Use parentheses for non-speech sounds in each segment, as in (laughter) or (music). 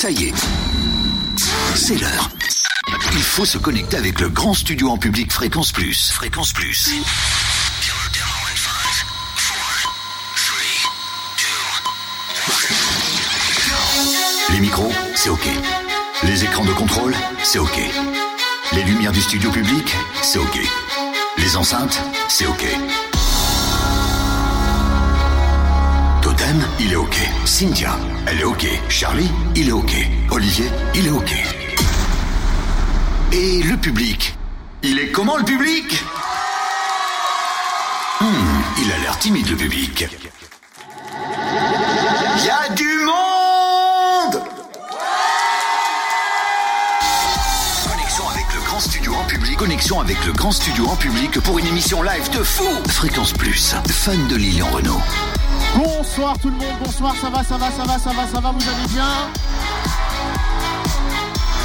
Ça y est, c'est l'heure. Il faut se connecter avec le grand studio en public Fréquence Plus. Fréquence Plus. Les micros, c'est OK. Les écrans de contrôle, c'est OK. Les lumières du studio public, c'est OK. Les enceintes, c'est OK. Il est OK. Cynthia, elle est OK. Charlie, il est OK. Olivier, il est OK. Et le public Il est comment le public? Hmm, il a l'air timide le public. Il y a du monde Connexion avec le grand studio en public. Connexion avec le grand studio en public pour une émission live de fou. Fréquence Plus, fan de Lilian Renault. Bonsoir tout le monde, bonsoir, ça va, ça va, ça va, ça va, ça va, vous allez bien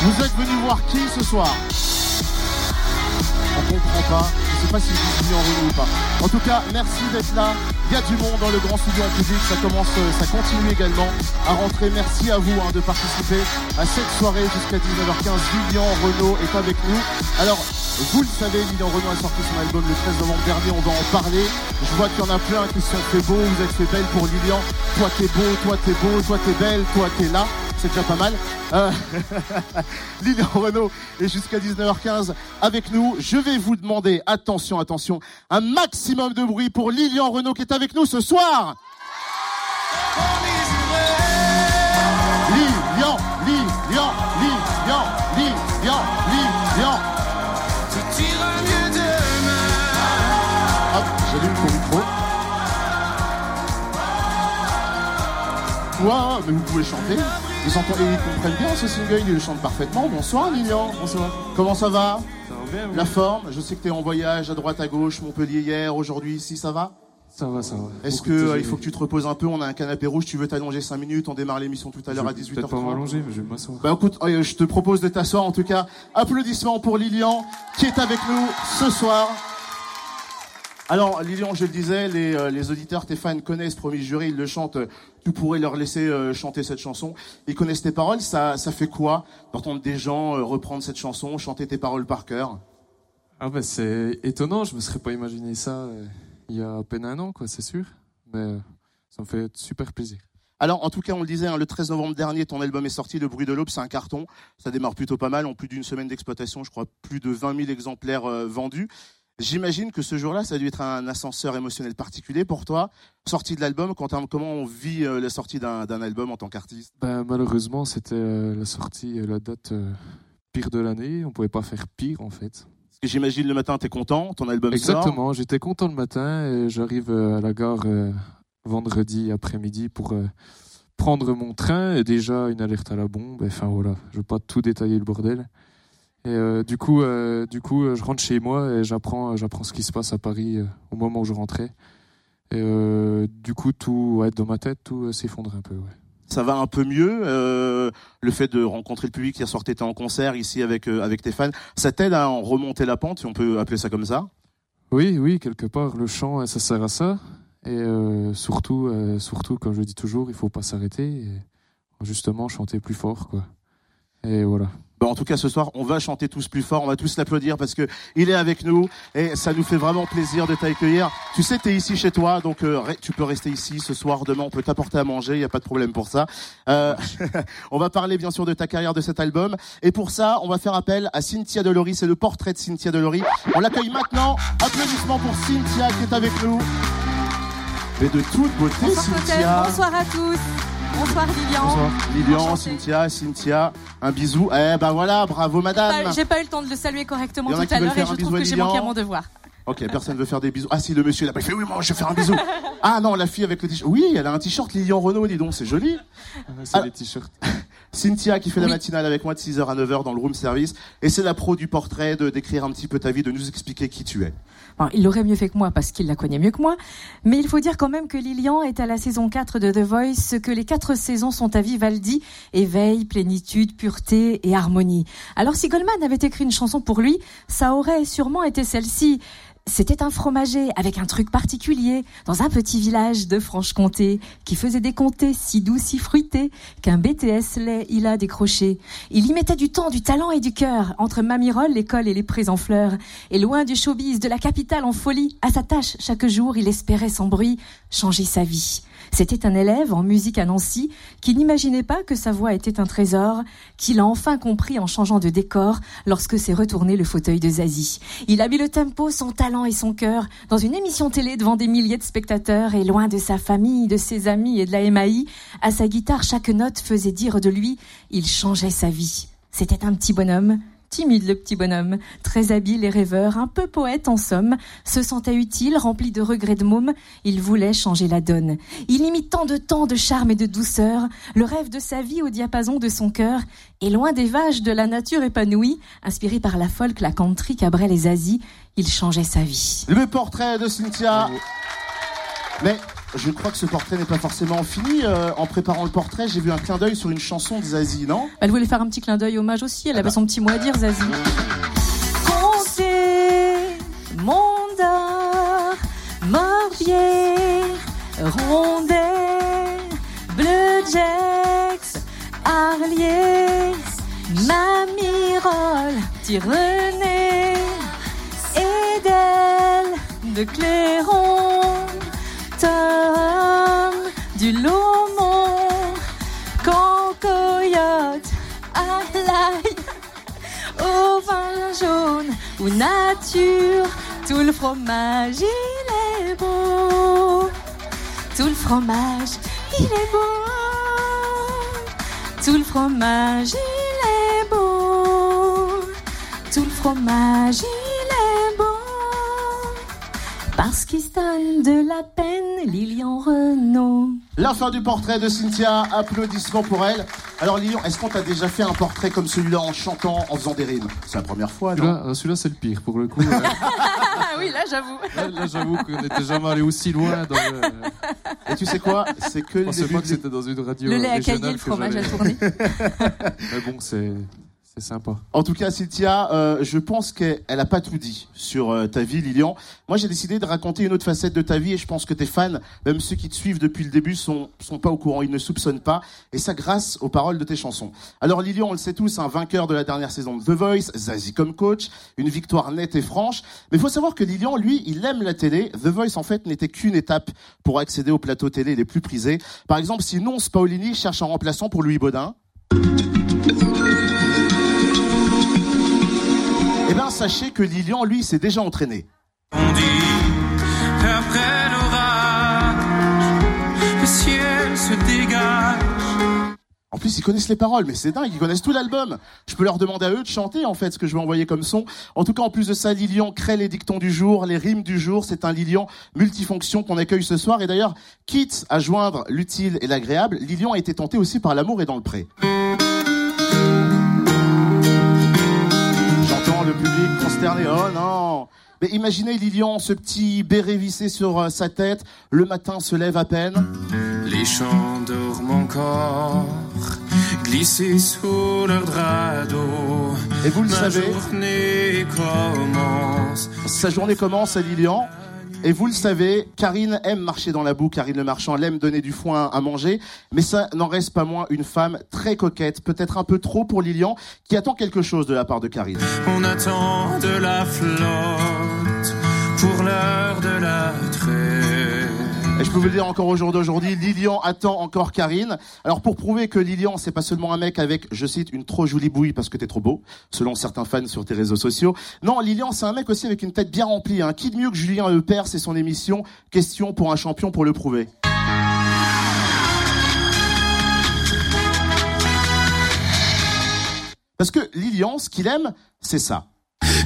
Vous êtes venus voir qui ce soir On comprend pas, je sais pas si vous êtes en Renault ou pas. En tout cas, merci d'être là. Il y a du monde dans le grand studio en public, ça commence, euh, ça continue également à rentrer. Merci à vous hein, de participer à cette soirée jusqu'à 19h15. Lilian Renault est avec nous. Alors, vous le savez, Lilian Renault a sorti son album le 13 novembre dernier, on va en parler. Je vois qu'il y en a plein qui sont fait beaux, vous êtes fait belle pour Lilian. Toi t'es beau, toi t'es beau, toi t'es belle, toi t'es là. C'est déjà pas mal. Euh, (laughs) Lilian Renault est jusqu'à 19h15 avec nous. Je vais vous demander, attention, attention, un maximum de bruit pour Lilian Renault qui est avec nous ce soir. Lilian, Lilian, Lilian, Lilian, Lilian. Hop, j'allume ton micro. Toi, mais vous pouvez chanter. Ils, entendent, ils comprennent bien ce single, ils le chantent parfaitement. Bonsoir Lilian. Bonsoir. Comment ça va Ça va bien, oui. La forme Je sais que tu es en voyage à droite, à gauche, Montpellier hier, aujourd'hui, ici, ça va Ça va, ça va. Est-ce que euh, il faut que tu te reposes un peu On a un canapé rouge, tu veux t'allonger 5 minutes On démarre l'émission tout à l'heure à Je vais 18h30. Peut-être pas m'allonger, mais je vais m'asseoir. Bah écoute, euh, je te propose de t'asseoir en tout cas. Applaudissements pour Lilian qui est avec nous ce soir. Alors Lilian, je le disais, les, euh, les auditeurs, tes fans connaissent Promis Juré, ils le chantent. Tu pourrais leur laisser euh, chanter cette chanson. Ils connaissent tes paroles. Ça, ça fait quoi d'entendre des gens euh, reprendre cette chanson, chanter tes paroles par cœur? Ah bah c'est étonnant, je me serais pas imaginé ça euh, il y a à peine un an, quoi, c'est sûr. Mais euh, ça me fait super plaisir. Alors, en tout cas, on le disait, hein, le 13 novembre dernier, ton album est sorti, Le Bruit de l'Aube, c'est un carton. Ça démarre plutôt pas mal, en plus d'une semaine d'exploitation, je crois plus de 20 000 exemplaires euh, vendus. J'imagine que ce jour-là, ça a dû être un ascenseur émotionnel particulier pour toi. Sortie de l'album, comment on vit euh, la sortie d'un album en tant qu'artiste? Bah, malheureusement, c'était euh, la sortie, la date euh, pire de l'année. On pouvait pas faire pire, en fait. J'imagine le matin, t'es content, ton album sort. Exactement, j'étais content le matin et j'arrive à la gare vendredi après-midi pour prendre mon train et déjà une alerte à la bombe. Enfin voilà, je veux pas tout détailler le bordel. Et euh, du coup, euh, du coup, euh, je rentre chez moi et j'apprends, j'apprends ce qui se passe à Paris euh, au moment où je rentrais. Et euh, du coup, tout, ouais, dans ma tête, tout euh, s'effondre un peu. Ouais. Ça va un peu mieux. euh, le fait de rencontrer le public hier soir, t'étais en concert ici avec, euh, avec tes fans, ça t'aide à en remonter la pente, si on peut appeler ça comme ça? Oui, oui, quelque part, le chant, euh, ça sert à ça. Et euh, surtout, euh, surtout, comme je dis toujours, il faut pas s'arrêter. Et justement, chanter plus fort, quoi. Et voilà. Bah, en tout cas, ce soir, on va chanter tous plus fort, on va tous l'applaudir parce que il est avec nous et ça nous fait vraiment plaisir de t'accueillir. Tu sais, tu es ici chez toi, donc euh, tu peux rester ici ce soir, demain, on peut t'apporter à manger, il n'y a pas de problème pour ça. Euh, (laughs) on va parler bien sûr de ta carrière, de cet album. Et pour ça, on va faire appel à Cynthia Delory, c'est le portrait de Cynthia Delory. On l'accueille maintenant. Applaudissements pour Cynthia qui est avec nous. Et de toute beauté, Bonsoir Cynthia. bonsoir à tous. Bonsoir Lilian. Bonsoir. Lilian. Cynthia, Cynthia, un bisou. Eh ben voilà, bravo madame. J'ai pas eu le temps de le saluer correctement tout qui à l'heure et je trouve que j'ai manqué à mon devoir. Ok, personne veut faire des bisous. Ah si, le monsieur là-bas, il fait oui, moi je vais faire un bisou. (laughs) ah non, la fille avec le t-shirt. Oui, elle a un t-shirt Lilian Renault, dis donc, c'est joli. C'est Ah. les t-shirts. (laughs) Cynthia qui fait la matinale avec moi de 6h à 9h dans le room service. Et c'est la pro du portrait de décrire un petit peu ta vie, de nous expliquer qui tu es. Il l'aurait mieux fait que moi parce qu'il la connaît mieux que moi. Mais il faut dire quand même que Lilian est à la saison 4 de The Voice, ce que les quatre saisons sont à Vivaldi. Éveil, plénitude, pureté et harmonie. Alors si Goldman avait écrit une chanson pour lui, ça aurait sûrement été celle-ci. C'était un fromager avec un truc particulier dans un petit village de Franche-Comté qui faisait des comtés si doux, si fruités qu'un BTS lait il a décroché. Il y mettait du temps, du talent et du cœur entre Mamirol, l'école et les prés en fleurs. Et loin du showbiz, de la capitale en folie, à sa tâche chaque jour, il espérait sans bruit changer sa vie. C'était un élève en musique à Nancy qui n'imaginait pas que sa voix était un trésor, qu'il a enfin compris en changeant de décor lorsque s'est retourné le fauteuil de Zazie. Il a mis le tempo, son talent et son cœur dans une émission télé devant des milliers de spectateurs et loin de sa famille, de ses amis et de la MAI. À sa guitare, chaque note faisait dire de lui, il changeait sa vie. C'était un petit bonhomme, timide le petit bonhomme, très habile et rêveur, un peu poète en somme, se sentait utile, rempli de regrets de môme, il voulait changer la donne. Il y mit tant de temps, de charme et de douceur, le rêve de sa vie au diapason de son cœur, et loin des vaches de la nature épanouie, inspiré par la folk, la country, Cabrel et Zazie, il changeait sa vie. Le portrait de Cynthia. Mais je crois que ce portrait n'est pas forcément fini. Euh, en préparant le portrait, j'ai vu un clin d'œil sur une chanson de Zazie, non? Elle voulait faire un petit clin d'œil hommage aussi, elle Ah avait bah. son petit mot à dire, Zazie. Morbier, Rondet, Bleu Jex, Arlier, Mamirol, Tyrené, Edel, de Cléron, Du Lomont, Cancoyote, à l'ail, au vin jaune ou nature, tout le fromage il est beau. Tout le fromage il est beau. Tout le fromage il est beau. Tout le fromage il est beau. Parce qu'il se donne de la peine, Lilian Renault. La fin du portrait de Cynthia. Applaudissements pour elle. Alors Lilian, est-ce qu'on t'a déjà fait un portrait comme celui-là en chantant, en faisant des rimes? C'est la première fois, non? Celui-là, celui-là, c'est le pire pour le coup. euh, (laughs) Ah oui, là j'avoue. là, là, j'avoue qu'on n'était jamais allé aussi loin. Dans le... Et tu sais quoi? C'est que Je le pensais pas que c'était dans une radio Le lait à cailler, le fromage à tourner. (laughs) Mais bon, c'est c'est sympa. En tout cas, Cynthia, euh, je pense qu'elle n'a pas tout dit sur euh, ta vie, Lilian. Moi, j'ai décidé de raconter une autre facette de ta vie et je pense que tes fans, même ceux qui te suivent depuis le début, sont, sont pas au courant, ils ne soupçonnent pas. Et ça grâce aux paroles de tes chansons. Alors, Lilian, on le sait tous, un vainqueur de la dernière saison de The Voice, Zazie comme coach, une victoire nette et franche. Mais il faut savoir que Lilian, lui, il aime la télé. The Voice, en fait, n'était qu'une étape pour accéder aux plateaux télé les plus prisés. Par exemple, si Paolini cherche un remplaçant pour Louis Baudin, sachez que Lilian, lui, s'est déjà entraîné. On dit qu'après l'orage, le ciel se dégage. En plus, ils connaissent les paroles, mais c'est dingue, ils connaissent tout l'album. Je peux leur demander à eux de chanter, en fait, ce que je vais envoyer comme son. En tout cas, en plus de ça, Lilian crée les dictons du jour, les rimes du jour. C'est un Lilian multifonction qu'on accueille ce soir. Et d'ailleurs, quitte à joindre l'utile et l'agréable, Lilian a été tenté aussi par l'amour et dans le pré. Consterné. Oh non mais imaginez Lilian, ce petit béret vissé sur euh, sa tête, le matin se lève à peine. Les champs dorment encore, glissés sous leur drap d'eau. Et vous le Ma savez, journée commence. Sa journée commence à Lilian. Et vous le savez, Karine aime marcher dans la boue, Karine le marchand, elle aime donner du foin à manger, mais ça n'en reste pas moins une femme très coquette, peut-être un peu trop pour Lilian, qui attend quelque chose de la part de Karine. On attend de la flotte pour l'heure de la trêve. Et peux vous le dire encore au jour Lilian attend encore Karine. Alors pour prouver que Lilian, c'est pas seulement un mec avec, je cite, une trop jolie bouille parce que t'es trop beau, selon certains fans sur tes réseaux sociaux. Non, Lilian, c'est un mec aussi avec une tête bien remplie. Hein. Qui de mieux que Julien Lepers c'est son émission Question pour un champion pour le prouver? Parce que Lilian, ce qu'il aime, c'est ça. Et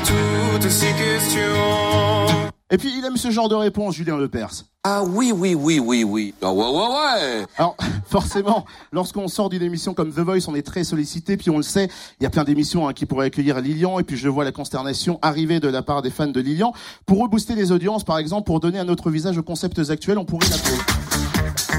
toutes ces questions. Et puis il aime ce genre de réponse, Julien Lepers. Ah oui, oui, oui, oui, oui. Ah ouais, ouais, ouais. Alors, (laughs) forcément, lorsqu'on sort d'une émission comme The Voice, on est très sollicité, puis on le sait, il y a plein d'émissions hein, qui pourraient accueillir Lilian, et puis je vois la consternation arriver de la part des fans de Lilian. Pour rebooster les audiences, par exemple, pour donner un autre visage aux concepts actuels, on pourrait l'appeler.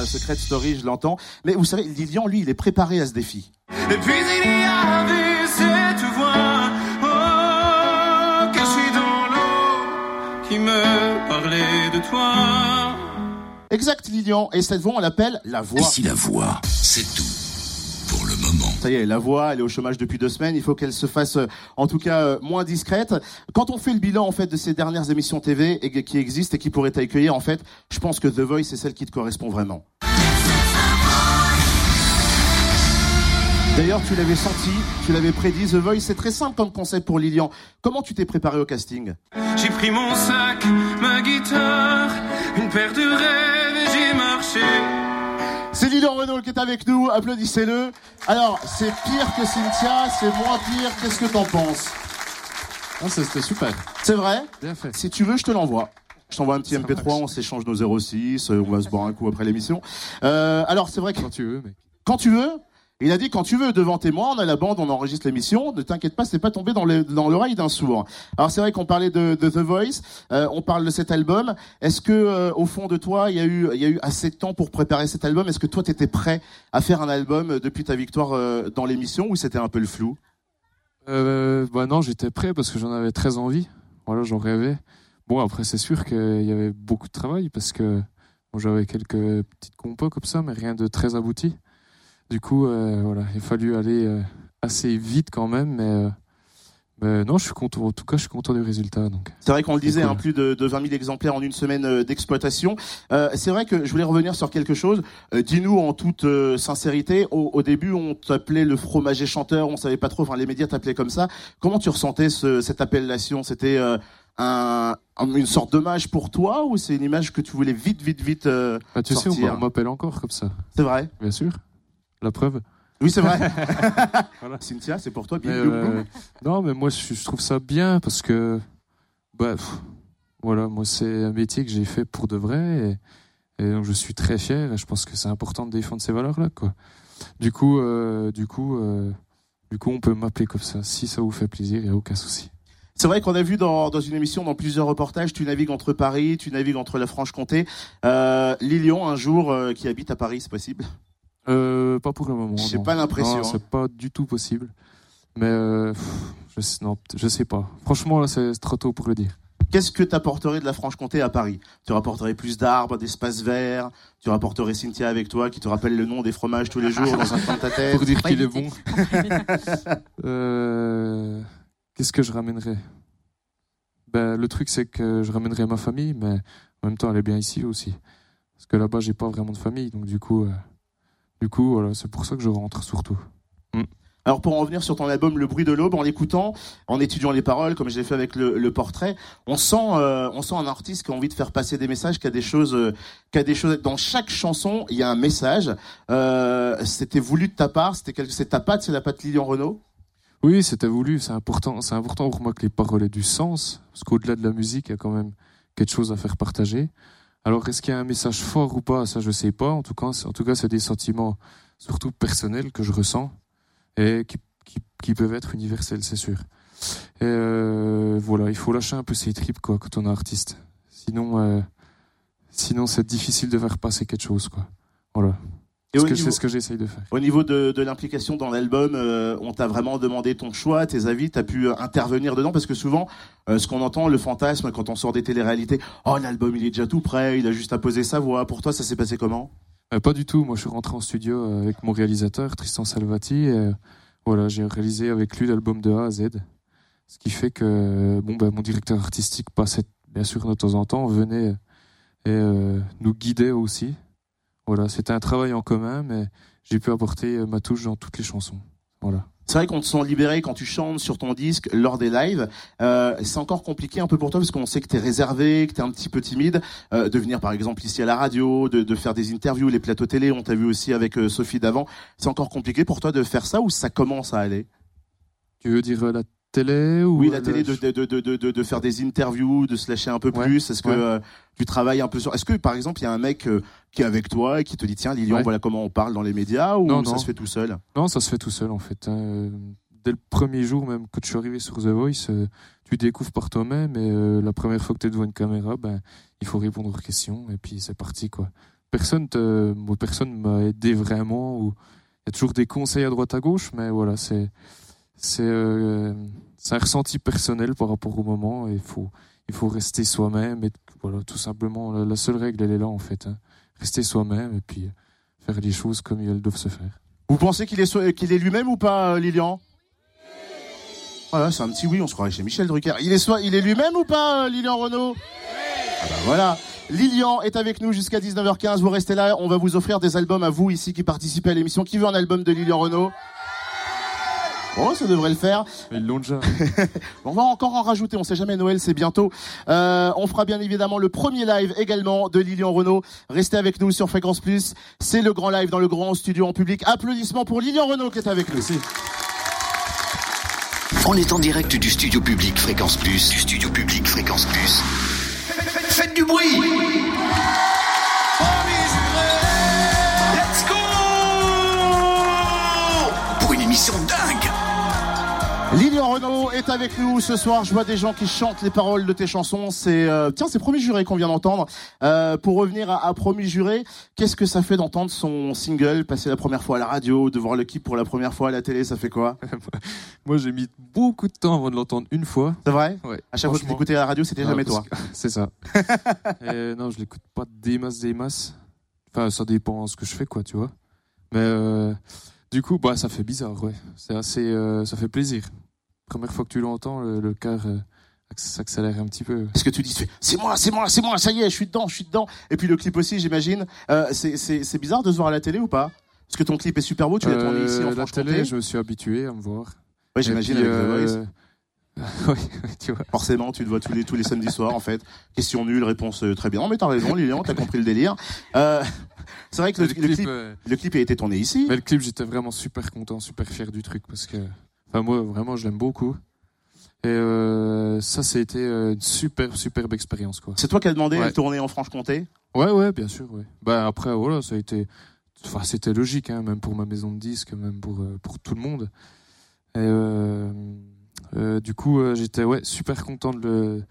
Pas Secret Story, je l'entends. Mais vous savez, Lilian, lui, il est préparé à ce défi. Et puis il y avait cette voix, oh, cachée dans l'eau, qui me parlait de toi. Exact, Lilian. Et cette voix, on l'appelle la voix. Ici la voix, c'est tout moment. Ça y est, la voix, elle est au chômage depuis deux semaines. Il faut qu'elle se fasse, euh, en tout cas, euh, moins discrète. Quand on fait le bilan, en fait, de ces dernières émissions TV et, qui existent et qui pourraient t'accueillir, en fait, je pense que The Voice, c'est celle qui te correspond vraiment. D'ailleurs, tu l'avais senti, tu l'avais prédit, The Voice, c'est très simple comme concept pour Lilian. Comment tu t'es préparé au casting? J'ai pris mon sac, avec nous, applaudissez-le. Alors, c'est pire que Cynthia, c'est moins pire, qu'est-ce que t'en penses? C'était super. C'est vrai? Bien fait. Si tu veux, je te l'envoie. Je t'envoie un petit Ça MP3, marche. on s'échange nos 06, euh, on va se boire un coup après l'émission. Euh, alors, c'est vrai que Quand tu veux, mec. quand tu veux, il a dit quand tu veux, devant tes moi, on a la bande, on enregistre l'émission, ne t'inquiète pas, c'est pas tombé dans le- dans l'oreille d'un sourd. Alors c'est vrai qu'on parlait de, The Voice, euh, on parle de cet album. Est-ce que euh, au fond de toi, il y a eu il y a eu assez de temps pour préparer cet album? Est-ce que toi tu étais prêt à faire un album euh, depuis ta victoire dans l'émission ou c'était un peu le flou? Bah non, j'étais prêt parce que j'en avais très envie. Voilà, j'en rêvais. Bon, après, c'est sûr qu'il y avait beaucoup de travail parce que bon, j'avais quelques petites compos comme ça, mais rien de très abouti. Du coup, euh, voilà, il a fallu aller euh, assez vite quand même, mais, euh, mais non, je suis content. En tout cas, je suis content du résultat. Donc, C'est vrai qu'on le disait, cool. hein, plus de, de 20 000 exemplaires en une semaine d'exploitation. C'est vrai que je voulais revenir sur quelque chose. Dis-nous en toute sincérité, au, au début on t'appelait le fromager chanteur, on savait pas trop, enfin les médias t'appelaient comme ça. Comment tu ressentais ce, cette appellation? C'était un, un- une sorte d'hommage pour toi ou c'est une image que tu voulais vite, vite, vite euh, bah, tu sais, sortir? on m'appelle encore comme ça, C'est vrai? Bien sûr. La preuve. Oui, c'est vrai. (laughs) Voilà. Cynthia, c'est pour toi. Boum. euh, non, mais moi, je, je trouve ça bien parce que, bah, pff, voilà, moi, c'est un métier que j'ai fait pour de vrai et, et donc je suis très fier et je pense que c'est important de défendre ces valeurs-là, quoi. Du coup, euh, du coup, euh, du coup, on peut m'appeler comme ça. Si ça vous fait plaisir, il n'y a aucun souci. C'est vrai qu'on a vu dans, dans une émission, dans plusieurs reportages, tu navigues entre Paris, tu navigues entre la Franche-Comté. Euh, Lilian, un jour, euh, qui habite à Paris, c'est possible? Euh, pas pour le moment. J'ai pas l'impression, Non, hein. c'est pas du tout possible. Mais euh, pff, je, sais- non, je sais pas. Franchement, là, c'est trop tôt pour le dire. Qu'est-ce que t'apporterais de la Franche-Comté à Paris? Tu rapporterais plus d'arbres, d'espaces verts? Tu rapporterais Cynthia avec toi qui te rappelle le nom des fromages tous les jours dans un coin de ta tête? Pour dire qu'il est bon. (laughs) Euh, Qu'est-ce que je ramènerais? Ben, Le truc, c'est que je ramènerais ma famille, mais en même temps, elle est bien ici aussi. Parce que là-bas, j'ai pas vraiment de famille. Donc, du coup, euh, du coup voilà, c'est pour ça que je rentre surtout. Alors pour en revenir sur ton album Le bruit de l'aube, en l'écoutant, en étudiant les paroles, comme je l'ai fait avec le, le portrait, on sent, euh, on sent un artiste qui a envie de faire passer des messages, qui a des choses, euh, qui a des choses. Dans chaque chanson, il y a un message. Euh, c'était voulu de ta part, c'était quelque, c'est ta patte, c'est la patte Lilian Renault. Oui, c'était voulu. C'est important, c'est important pour moi que les paroles aient du sens. Parce qu'au-delà de la musique, il y a quand même quelque chose à faire partager. Alors, est-ce qu'il y a un message fort ou pas? Ça, je sais pas. En tout cas, en tout cas, c'est des sentiments surtout personnels que je ressens et qui, peuvent être universels, c'est sûr. Euh, voilà, il faut lâcher un peu ses tripes quoi quand on est artiste. Sinon, euh, sinon c'est difficile de faire passer quelque chose quoi. Voilà. Et Ce au que niveau, c'est ce que j'essaye de faire. au niveau de, de l'implication dans l'album, euh, on t'a vraiment demandé ton choix, tes avis, t'as pu euh, intervenir dedans parce que souvent, euh, ce qu'on entend, le fantasme quand on sort des téléréalités, oh l'album il est déjà tout prêt, il a juste à poser sa voix. Pour toi, ça s'est passé comment? Euh, pas du tout. Moi, je suis rentré en studio avec mon réalisateur, Tristan Salvati. Et, voilà, j'ai réalisé avec lui l'album de A à Z. Ce qui fait que bon, ben, mon directeur artistique passait bien sûr de temps en temps, venait et nous guidait aussi. Voilà, c'était un travail en commun, mais j'ai pu apporter euh, ma touche dans toutes les chansons. Voilà. C'est vrai qu'on te sent libéré quand tu chantes sur ton disque lors des lives. Euh, c'est encore compliqué un peu pour toi parce qu'on sait que tu es réservé, que tu es un petit peu timide. Euh, de venir par exemple ici à la radio, de, de faire des interviews, les plateaux télé, on t'a vu aussi avec euh, Sophie d'avant. C'est encore compliqué pour toi de faire ça ou ça commence à aller? Tu veux dire la télé ou Oui, la télé, de, de, de, de, faire des interviews, de se lâcher un peu plus. Est-ce que euh, tu travailles un peu sur... Est-ce que par exemple il y a un mec euh, qui est avec toi et qui te dit tiens Lilian, voilà comment on parle dans les médias ou Non, ça se fait tout seul? Non, ça se fait tout seul en fait. hein. Dès le premier jour même, quand je suis arrivé sur The Voice, euh, tu découvres par toi-même et la première fois que tu es devant une caméra, ben, il faut répondre aux questions et puis c'est parti quoi. Personne moi, personne m'a aidé vraiment ou y a toujours des conseils à droite à gauche, mais voilà, c'est c'est euh, c'est un ressenti personnel par rapport au moment. Et il faut il faut rester soi-même. Voilà, tout simplement, la, seule règle, elle est là en fait. Hein. Rester soi-même et puis faire les choses comme elles doivent se faire. Vous pensez qu'il est, qu'il est lui-même ou pas, euh, Lilian? Voilà, c'est un petit oui, on se croirait chez Michel Drucker. Il est, il est lui-même ou pas, euh, Lilian Renault Ah bah voilà. Lilian est avec nous jusqu'à 19h15. Vous restez là, on va vous offrir des albums à vous ici qui participez à l'émission. Qui veut un album de Lilian Renault Oh, ça devrait le faire. Ils l'ont déjà. (laughs) On va encore en rajouter, on sait jamais Noël, c'est bientôt. Euh, on fera bien évidemment le premier live également de Lilian Renault. Restez avec nous sur Fréquence Plus. C'est le grand live dans le grand studio en public. Applaudissements pour Lilian Renault qui est avec nous. On est en direct du studio public Fréquence Plus. Du studio public Fréquence Plus. Faites du bruit Est avec nous ce soir. Je vois des gens qui chantent les paroles de tes chansons. C'est euh, tiens, c'est Promis Juré qu'on vient d'entendre. Euh, pour revenir à, à Promis Juré, qu'est-ce que ça fait d'entendre son single passer la première fois à la radio, de voir le clip pour la première fois à la télé Ça fait quoi (laughs) Moi, j'ai mis beaucoup de temps avant de l'entendre une fois. C'est vrai Ouais. À chaque fois que l'écoutais à la radio, c'était jamais toi. que- (laughs) C'est ça. (laughs) Et non, je l'écoute pas des masses, des masses. Enfin, ça dépend ce que je fais, quoi, tu vois. Mais euh, du coup, bah, ça fait bizarre, ouais. C'est assez, euh, ça fait plaisir. Première fois que tu l'entends, le, le cœur euh, acc- s'accélère un petit peu. Est-ce que tu dis, c'est moi, c'est moi, c'est moi, ça y est, je suis dedans, je suis dedans. Et puis le clip aussi, j'imagine. Euh, c'est- bizarre de se voir à la télé ou pas? Parce que ton clip est super beau, tu l'as tourné ici en Euh, la télé, je me suis habitué à me voir. Et j'imagine avec The Voice. euh, (laughs) oui, oui, tu vois. Forcément, tu te vois tous les, tous les samedis soirs, en fait. Question nulle, réponse euh, très bien. Non, mais t'as raison, Lilian, t'as compris le délire. Euh, c'est vrai que le, Le le clip, clip, euh, le clip a été tourné ici. Mais le clip, j'étais vraiment super content, super fier du truc parce que, enfin moi, vraiment, je l'aime beaucoup. Et euh, ça, c'était euh, une super, superbe expérience, quoi. C'est toi qui as demandé Ouais. le tourner en Franche-Comté? Ouais, ouais, bien sûr, ouais. Bah après, voilà, ça a été, enfin, c'était logique, hein, même pour ma maison de disques, même pour euh, pour tout le monde. Et euh, euh, du coup, j'étais ouais super content de le.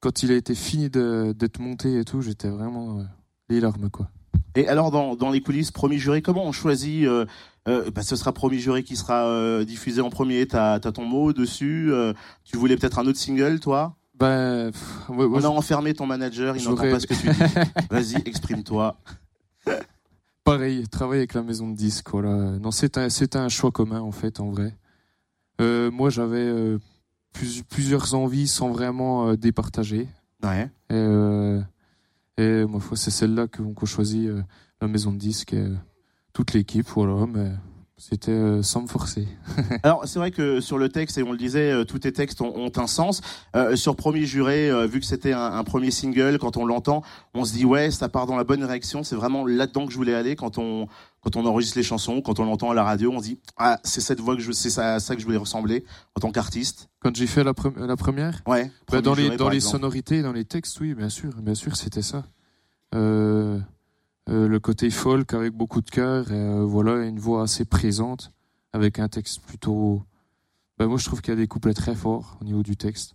Quand il a été fini de- d'être monté et tout, j'étais vraiment les larmes, quoi. Et alors, dans, dans les coulisses, Promis Juré, comment on choisit euh, euh, bah, Ce sera Promis Juré qui sera euh, diffusé en premier. T'as as ton mot dessus. euh, tu voulais peut-être un autre single, toi? Ben, pff, ouais, ouais, On a enfermé ton manager, il n'entend pas ce que tu dis. (laughs) Vas-y, exprime-toi. Pareil, travailler avec la maison de disques, voilà. Non, c'était un, un choix commun, en fait, en vrai. Euh, moi, j'avais plus- plusieurs envies sans vraiment départager. Ouais. Et, et ma foi, c'est celle-là qu'on choisit, euh, la maison de disques et euh, toute l'équipe, voilà. Mais c'était euh, sans me forcer. (laughs) Alors, c'est vrai que sur le texte, et on le disait, euh, tous tes textes ont, ont un sens. Euh, sur Promis Juré, euh, vu que c'était un, un premier single, quand on l'entend, on se dit, ouais, ça part dans la bonne direction. C'est vraiment là-dedans que je voulais aller quand on, quand on enregistre les chansons, quand on l'entend à la radio, on se dit, ah, c'est cette voix que je, c'est ça, à ça que je voulais ressembler en tant qu'artiste. Quand j'ai fait la, pre- la première, Ouais. bah, dans les, dans les exemple. sonorités, dans les textes, oui, bien sûr, bien sûr, c'était ça. Euh, le côté folk avec beaucoup de cœur, et euh, voilà, une voix assez présente, avec un texte plutôt. Ben, moi, je trouve qu'il y a des couplets très forts au niveau du texte.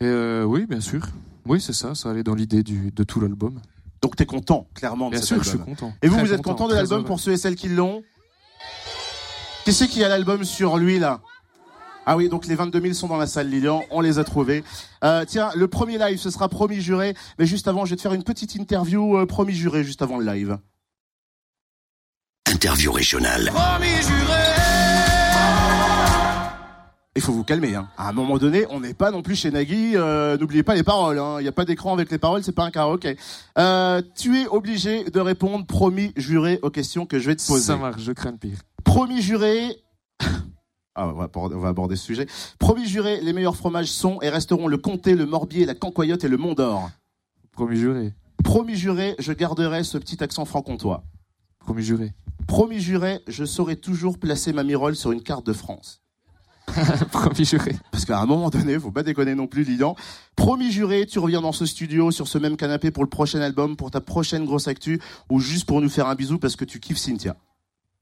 Et euh, oui, bien sûr. Oui, c'est ça, ça allait dans l'idée de tout l'album. Donc, t'es content, clairement, de Bien cet sûr, je suis content. Et vous, Très vous êtes content de l'album pour ceux et celles qui l'ont? Qui c'est qui a l'album sur lui, là? Ah oui, donc les 22 000 sont dans la salle, Lilian. On les a trouvés. Euh, tiens, le premier live, ce sera promis juré. Mais juste avant, je vais te faire une petite interview euh, promis juré, juste avant le live. Interview régionale. Il faut vous calmer. Hein. À un moment donné, on n'est pas non plus chez Nagui. euh, N'oubliez pas les paroles. hein. Il n'y a pas d'écran avec les paroles, c'est pas un karaoké. Euh, tu es obligé de répondre promis juré aux questions que je vais te poser. Ça marche, je crains le pire. Promis juré. Ah, on, va aborder, on va aborder ce sujet. Promis juré, les meilleurs fromages sont et resteront le comté, le morbier, la cancoyote et le mont d'or. Promis juré. Promis juré, je garderai ce petit accent franc-comtois. Promis juré. Promis juré, je saurai toujours placer ma mirole sur une carte de France. (laughs) Promis juré. Parce qu'à un moment donné, faut pas déconner non plus, Lilian. Promis juré, tu reviens dans ce studio, sur ce même canapé pour le prochain album, pour ta prochaine grosse actu, ou juste pour nous faire un bisou parce que tu kiffes Cynthia.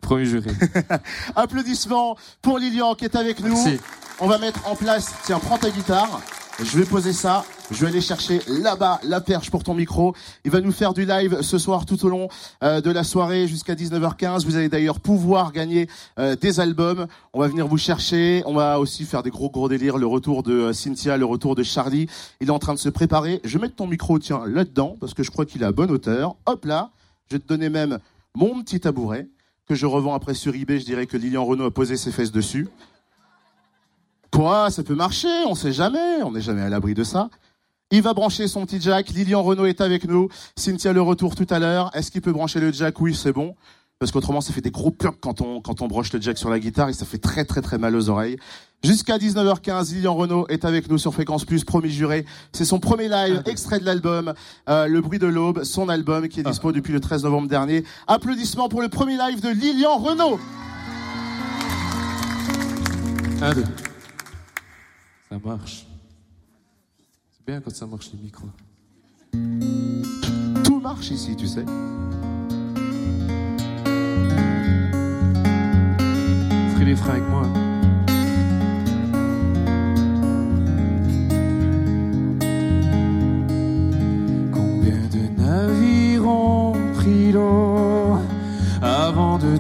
Promis juré. (laughs) Applaudissements pour Lilian qui est avec nous. Merci. On va mettre en place, tiens, prends ta guitare. Je vais poser ça. Je vais aller chercher là-bas la perche pour ton micro. Il va nous faire du live ce soir tout au long euh, de la soirée jusqu'à 19h15. Vous allez d'ailleurs pouvoir gagner euh, des albums. On va venir vous chercher. On va aussi faire des gros gros délires. Le retour de euh, Cynthia, le retour de Charlie. Il est en train de se préparer. Je vais mettre ton micro, tiens, là-dedans parce que je crois qu'il est à bonne hauteur. Hop là. Je vais te donner même mon petit tabouret que je revends après sur eBay. Je dirais que Lilian Renault a posé ses fesses dessus. Quoi? Ça peut marcher, on sait jamais, on n'est jamais à l'abri de ça. Il va brancher son petit jack, Lilian Renault est avec nous, Cynthia le retour tout à l'heure. Est-ce qu'il peut brancher le jack? Oui, c'est bon. Parce qu'autrement, ça fait des gros plocs quand on, quand on broche le jack sur la guitare et ça fait très très très mal aux oreilles. Jusqu'à 19h15, Lilian Renault est avec nous sur Fréquence Plus, promis juré. C'est son premier live, extrait de l'album, euh, Le bruit de l'aube, son album qui est dispo depuis le 13 novembre dernier. Applaudissements pour le premier live de Lilian Renault. Un, deux. Ça marche. C'est bien quand ça marche les micros. Tout marche ici, tu sais. Ferez les freins avec moi.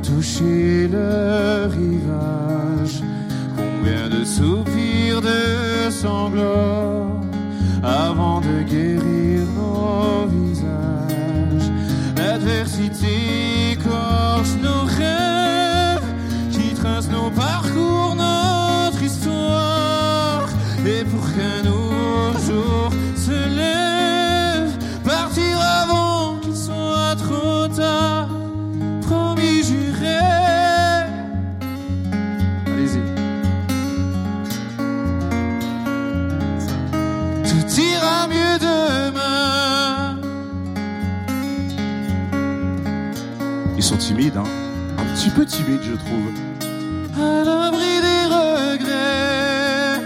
Toucher le rivage. Combien de soupirs de sanglots petit peu je trouve. à l'abri des regrets.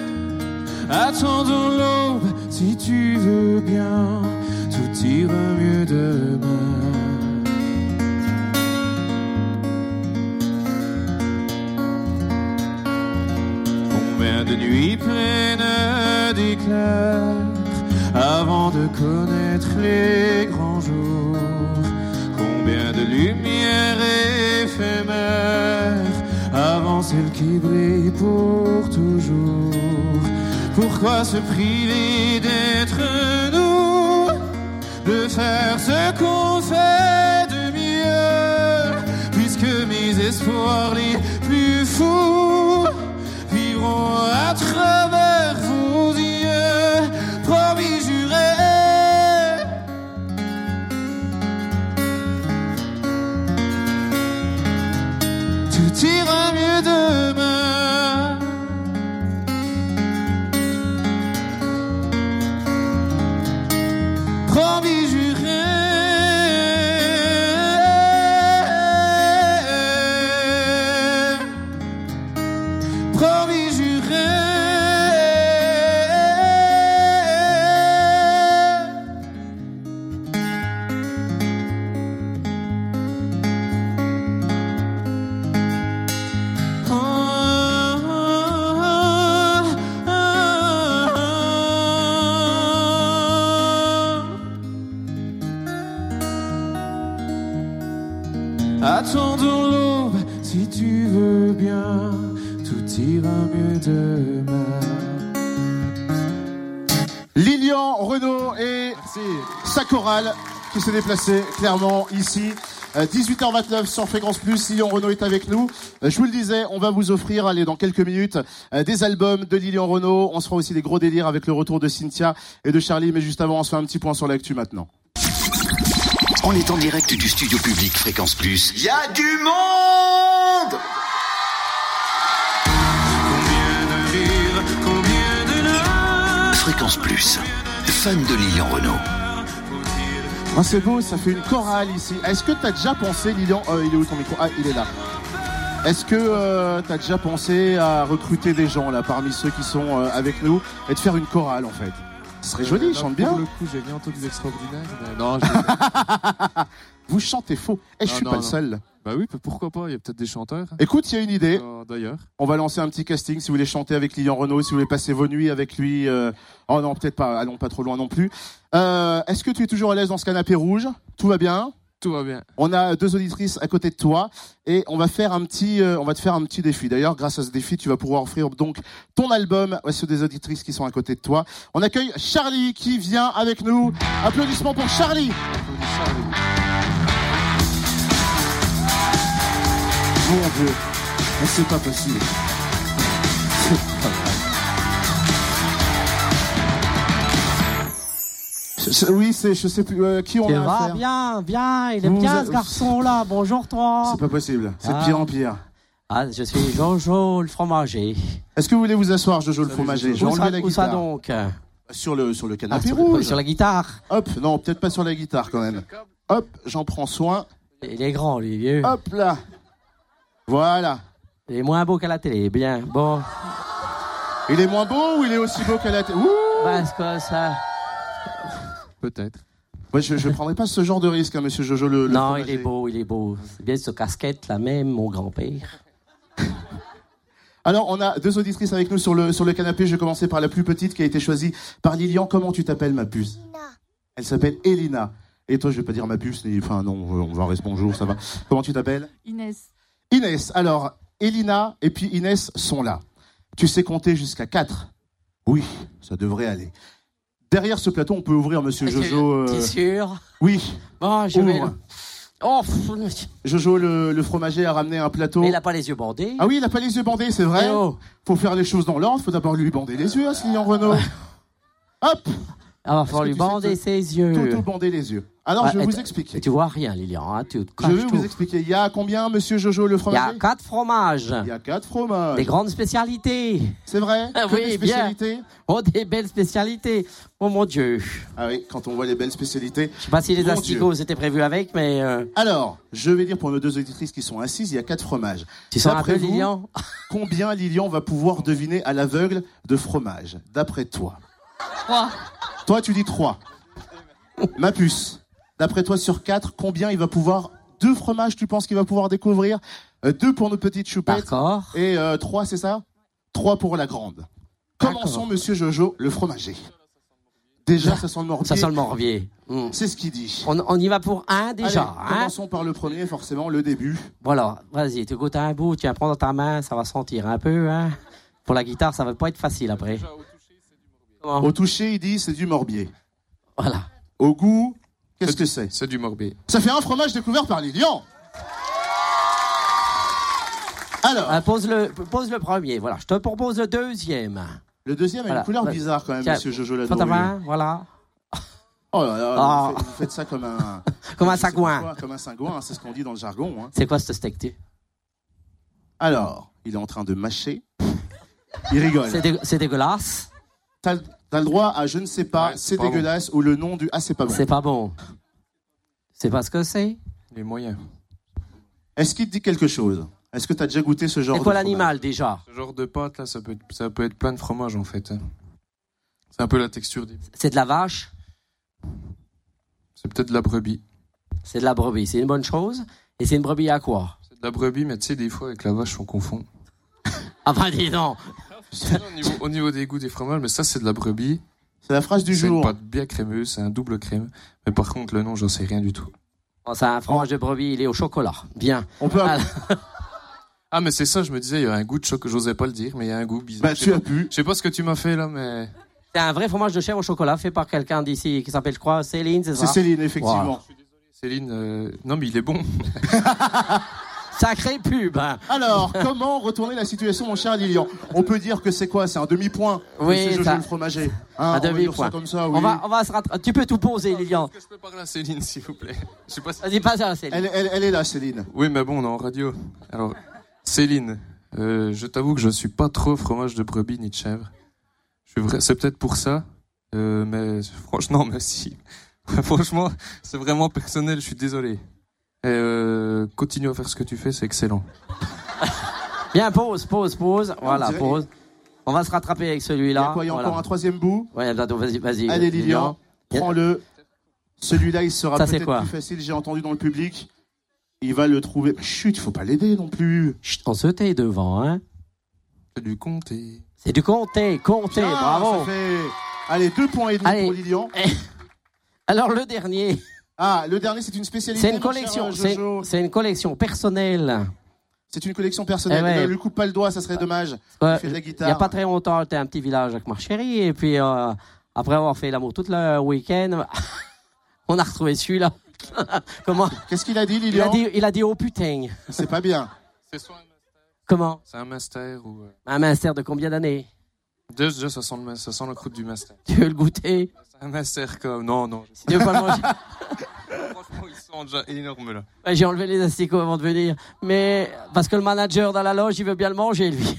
Attendons l'aube si tu veux bien, tout ira mieux demain. Combien de nuits pleines d'éclairs avant de connaître les grands celle qui brille pour toujours. Pourquoi se priver d'être nous? De faire ce qu'on fait de mieux. Puisque mes espoirs les plus fous s'est déplacée clairement ici. Euh, 18h29 sur Fréquence Plus, Lilian Renault est avec nous. Euh, Je vous le disais, on va vous offrir, allez, dans quelques minutes, euh, des albums de Lilian Renault. On se fera aussi des gros délires avec le retour de Cynthia et de Charlie. Mais juste avant, on se fait un petit point sur l'actu maintenant. On est en direct du studio public Fréquence Plus. Il y a du monde Combien de rires, combien de larmes Fréquence Plus. Fan de Lilian Renault. C'est beau, ça fait une chorale ici. Est-ce que t'as déjà pensé, Lilian euh, Il est où ton micro Ah, il est là. Est-ce que euh, t'as déjà pensé à recruter des gens là parmi ceux qui sont euh, avec nous et de faire une chorale en fait? Ce serait joli, il chante Pour bien. le coup, j'ai rien entendu d'extraordinaire. mais Non, je- (laughs) Vous chantez faux. Et je Non, suis non, pas le non. seul. bah oui, pourquoi pas, il y a peut-être des chanteurs. Écoute, il y a une idée. Euh, D'ailleurs. On va lancer un petit casting si vous voulez chanter avec Lilian Renault, si vous voulez passer vos nuits avec lui. euh, Oh non, peut-être pas. Allons pas trop loin non plus. Euh, Est-ce que tu es toujours à l'aise dans ce canapé rouge? Tout va bien? Tout va bien. On a deux auditrices à côté de toi et on va faire un petit, euh, on va te faire un petit défi. D'ailleurs, grâce à ce défi, tu vas pouvoir offrir donc ton album à ceux des auditrices qui sont à côté de toi. On accueille Charlie qui vient avec nous. Applaudissements pour Charlie. Mon Dieu, c'est pas possible. Je- oui, c'est, je sais plus euh, qui on a affaire. bien, bien, il est Vous bien êtes- ce garçon-là. Bonjour toi. C'est pas possible. C'est de Ah. pire en pire. Ah, je suis Jojo le fromager. Est-ce que vous voulez vous asseoir, Jojo le fromager? vais Où ça, enlever la où ça guitare. donc? Sur le, sur le Ah, canapé sur, rouge. sur la guitare. Hop, non, peut-être pas sur la guitare quand même. Hop, j'en prends soin. Il est grand, lui, vieux. Hop là. Voilà. Il est moins beau qu'à la télé. Bien, bon. Il est moins beau ou il est aussi beau qu'à la télé? Ouh Parce que ça. Peut-être. Ouais, je, je prendrai pas ce genre de risque, hein, monsieur Jojo le, le non, fromager. il est beau, il est beau. C'est bien ce casquette là même, mon grand-père. (laughs) Alors, on a deux auditrices avec nous sur le, sur le canapé. Je vais commencer par la plus petite qui a été choisie par Lilian. Comment tu t'appelles, ma puce? Elle s'appelle Elina. Et toi, je vais pas dire ma puce, ni... enfin non, on va rester bonjour, ça va. Comment tu t'appelles? Inès. Inès. Alors, Elina et puis Inès sont là. Tu sais compter jusqu'à 4 Oui, ça devrait aller. Derrière ce plateau, on peut ouvrir, monsieur Jojo. euh, T'es sûr Oui, Bon, je vais. Oh, Jojo, le, le fromager, a ramené un plateau. mais il a pas les yeux bandés. Ah oui, il a pas les yeux bandés, c'est vrai. Eh oh. Faut faire les choses dans l'ordre. Faut d'abord lui bander les yeux, à ce Lilian Renault. Hop, Ah, Est-ce falloir que lui bander ses yeux. tout bander les yeux. Alors, Ouais, je vais vous expliquer. Tu vois rien, Lilian. Hein, tu Je vais tout. vous expliquer. Il y a combien, monsieur Jojo, le Il y a quatre fromages. Il y a quatre fromages. Des grandes spécialités. C'est vrai Ah (laughs) Que oui, des bien. spécialités Oh, des belles spécialités. Oh mon Dieu. Ah oui, quand on voit les belles spécialités. Je sais pas si les asticots étaient prévus avec, mais euh, Alors, je vais dire pour nos deux auditrices qui sont assises, il y a quatre fromages. tu sens un peu vous, Lilian Combien Lilian va pouvoir deviner à l'aveugle de fromage D'après toi? Trois. Toi, tu dis 3. Ma puce. D'après toi, sur 4, combien il va pouvoir. Deux fromages, tu penses qu'il va pouvoir découvrir Euh, Deux pour nos petites choupettes. D'accord. Et euh, trois, c'est ça? Trois pour la grande. Commençons, monsieur Jojo, le fromager. Déjà, ça sent le morbier. Ça sent le morbier. Hmm. C'est ce qu'il dit. On, on y va pour un déjà. Allez, hein commençons par le premier, forcément, le début. voilà, vas-y, tu goûtes un bout, tu vas prendre dans ta main, ça va sentir un peu. Hein pour la guitare, ça va pas être facile après. Au toucher, il dit c'est du morbier. Voilà. Au goût, qu'est-ce que c'est? C'est du morbier. Ça fait un fromage découvert par Lilian. Alors, Ah, pose, le, pose le premier, voilà. Je te propose le deuxième. le deuxième a Voilà. une couleur bizarre quand même, Tiens, monsieur Jojo Prends ta Lano. main, voilà. Oh là là, Ah. vous, faites, vous faites ça comme un... (laughs) Comme un sagouin. Comme un sagouin, c'est ce qu'on dit dans le jargon. hein. C'est quoi ce steak tu? Alors, il est en train de mâcher. Il rigole. C'est dé- c'est dégueulasse. T'as t'as le droit à je ne sais pas, Ouais, c'est c'est pas bon. dégueulasse, ou le nom du... Ah, c'est pas bon. C'est pas bon. C'est pas ce que c'est. Les moyens. Est-ce qu'il te dit quelque chose? Est-ce que tu as déjà goûté ce genre C'est de quoi fromage? l'animal déjà? Ce genre de pâte, là, ça peut, être, ça peut être plein de fromage, en fait. C'est un peu la texture des... C'est de la vache? C'est peut-être de la brebis. C'est de la brebis. C'est une bonne chose. Et c'est une brebis à quoi? C'est de la brebis, mais tu sais, des fois, avec la vache, on confond. Ah bah dis donc au, niveau, au niveau des goûts des fromages, mais ça, c'est de la brebis. C'est la phrase du C'est une jour. pâte bien crémeuse, c'est un double crème. Mais par contre, le nom, j'en sais rien du tout. Bon, C'est un fromage de brebis, il est au chocolat. Bien. On peut... Ah, (laughs) Ah, mais c'est ça, je me disais, il y a un goût de chocolat, j'osais pas le dire, mais il y a un goût bizarre. Bah, Je sais tu pas- as pu. Je sais pas ce que tu m'as fait, là, mais... C'est un vrai fromage de chèvre au chocolat fait par quelqu'un d'ici qui s'appelle, je crois, Céline, c'est C'est ça Céline, effectivement. Céline, euh, non, mais il est bon. (laughs) Sacré pub hein. Alors, comment retourner la situation, mon cher Lilian? On peut dire que c'est quoi? C'est un demi-point Oui, Jojo ça- le fromager. Un Hein, on va dire demi-point. ça comme ça, oui. On va, on va se rattraper. Tu peux tout poser, Lilian. Est-ce que je peux parler à Céline, s'il vous plaît? Je sais pas si... Vas-y, passe à Céline. elle, elle- elle est là, Céline. Oui, mais bon, on est en radio. Alors, Céline, euh, je t'avoue que je suis pas trop fromage de brebis ni de chèvre. Vrai, c'est peut-être pour ça, euh, mais franchement, (laughs) mais si. (laughs) franchement, c'est vraiment personnel. Je suis désolé. Euh, continue à faire ce que tu fais, c'est excellent. (laughs) Bien, pause, pause, pause. Voilà, dirait- pause. On va se rattraper avec Il y celui-là. quoi Il y a Voilà. encore un troisième bout Ouais, attends, vas-y, vas-y. Allez Lilian, prends-le. Celui-là, il sera Ça, c'est peut-être quoi plus facile, j'ai entendu dans le public. Il va le trouver. Chut, il faut pas l'aider non plus. Chut, on se tait devant, hein. C'est du comté. C'est du comté, comté, Bien, bravo. ça fait- Allez, deux points et demi Allez. pour Lilian. (laughs) Alors le dernier, Ah, le dernier, c'est une spécialité. c'est une collection, euh, c'est une collection personnelle. C'est une collection personnelle. Eh ouais. Ne lui coupe pas le doigt, ça serait dommage. Il fait de la Il guitare. n'y a pas très longtemps, j'étais à un petit village avec ma chérie, et puis euh, après avoir fait l'amour tout le week-end, (laughs) on a retrouvé celui-là. (laughs) Comment Qu'est-ce qu'il a dit, il a Lilian dit, il a dit oh putain. C'est pas bien. C'est soit un master. Comment C'est un master ou. euh, Un master de combien d'années Déjà, déjà, ça sent, le, ça sent la croûte du master. Tu veux le goûter un master comme. Non, non. Si tu veux pas le (laughs) manger. Franchement, ils sont déjà énormes là. Ouais, J'ai enlevé les asticots avant de venir, mais parce que le manager dans la loge, il veut bien le manger lui.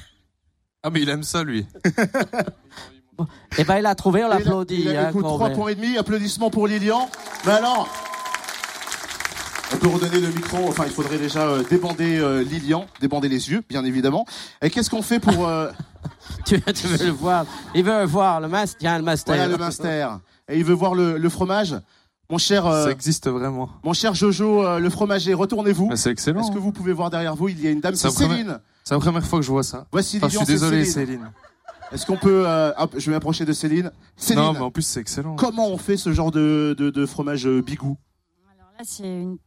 Ah, mais il aime ça, lui. (laughs) Et ben il a trouvé, on Il a- l'applaudit. il a- hein, écoute, trois met. points et demi. Applaudissements pour Lilian. Mais alors, on peut redonner le micro. Enfin, il faudrait déjà euh, débander euh, Lilian, débander les yeux, bien évidemment. Et qu'est-ce qu'on fait pour euh, (laughs) Tu, tu veux le voir Il veut le voir, le master. Tiens, le master. voilà le master Et il veut voir le, le fromage. Mon cher, euh, Ça existe vraiment. mon cher Jojo, euh, le fromager, retournez-vous. Mais c'est excellent. Est-ce que vous pouvez voir derrière vous, il y a une dame, C'est première- Céline. C'est la première fois que je vois ça. Voici Enfin, je suis désolé, Céline. Céline. Est-ce qu'on peut, euh, hop, je vais m'approcher de Céline. Céline, Non, mais en plus, c'est excellent. comment on fait ce genre de, de, de fromage bigou Alors là, c'est une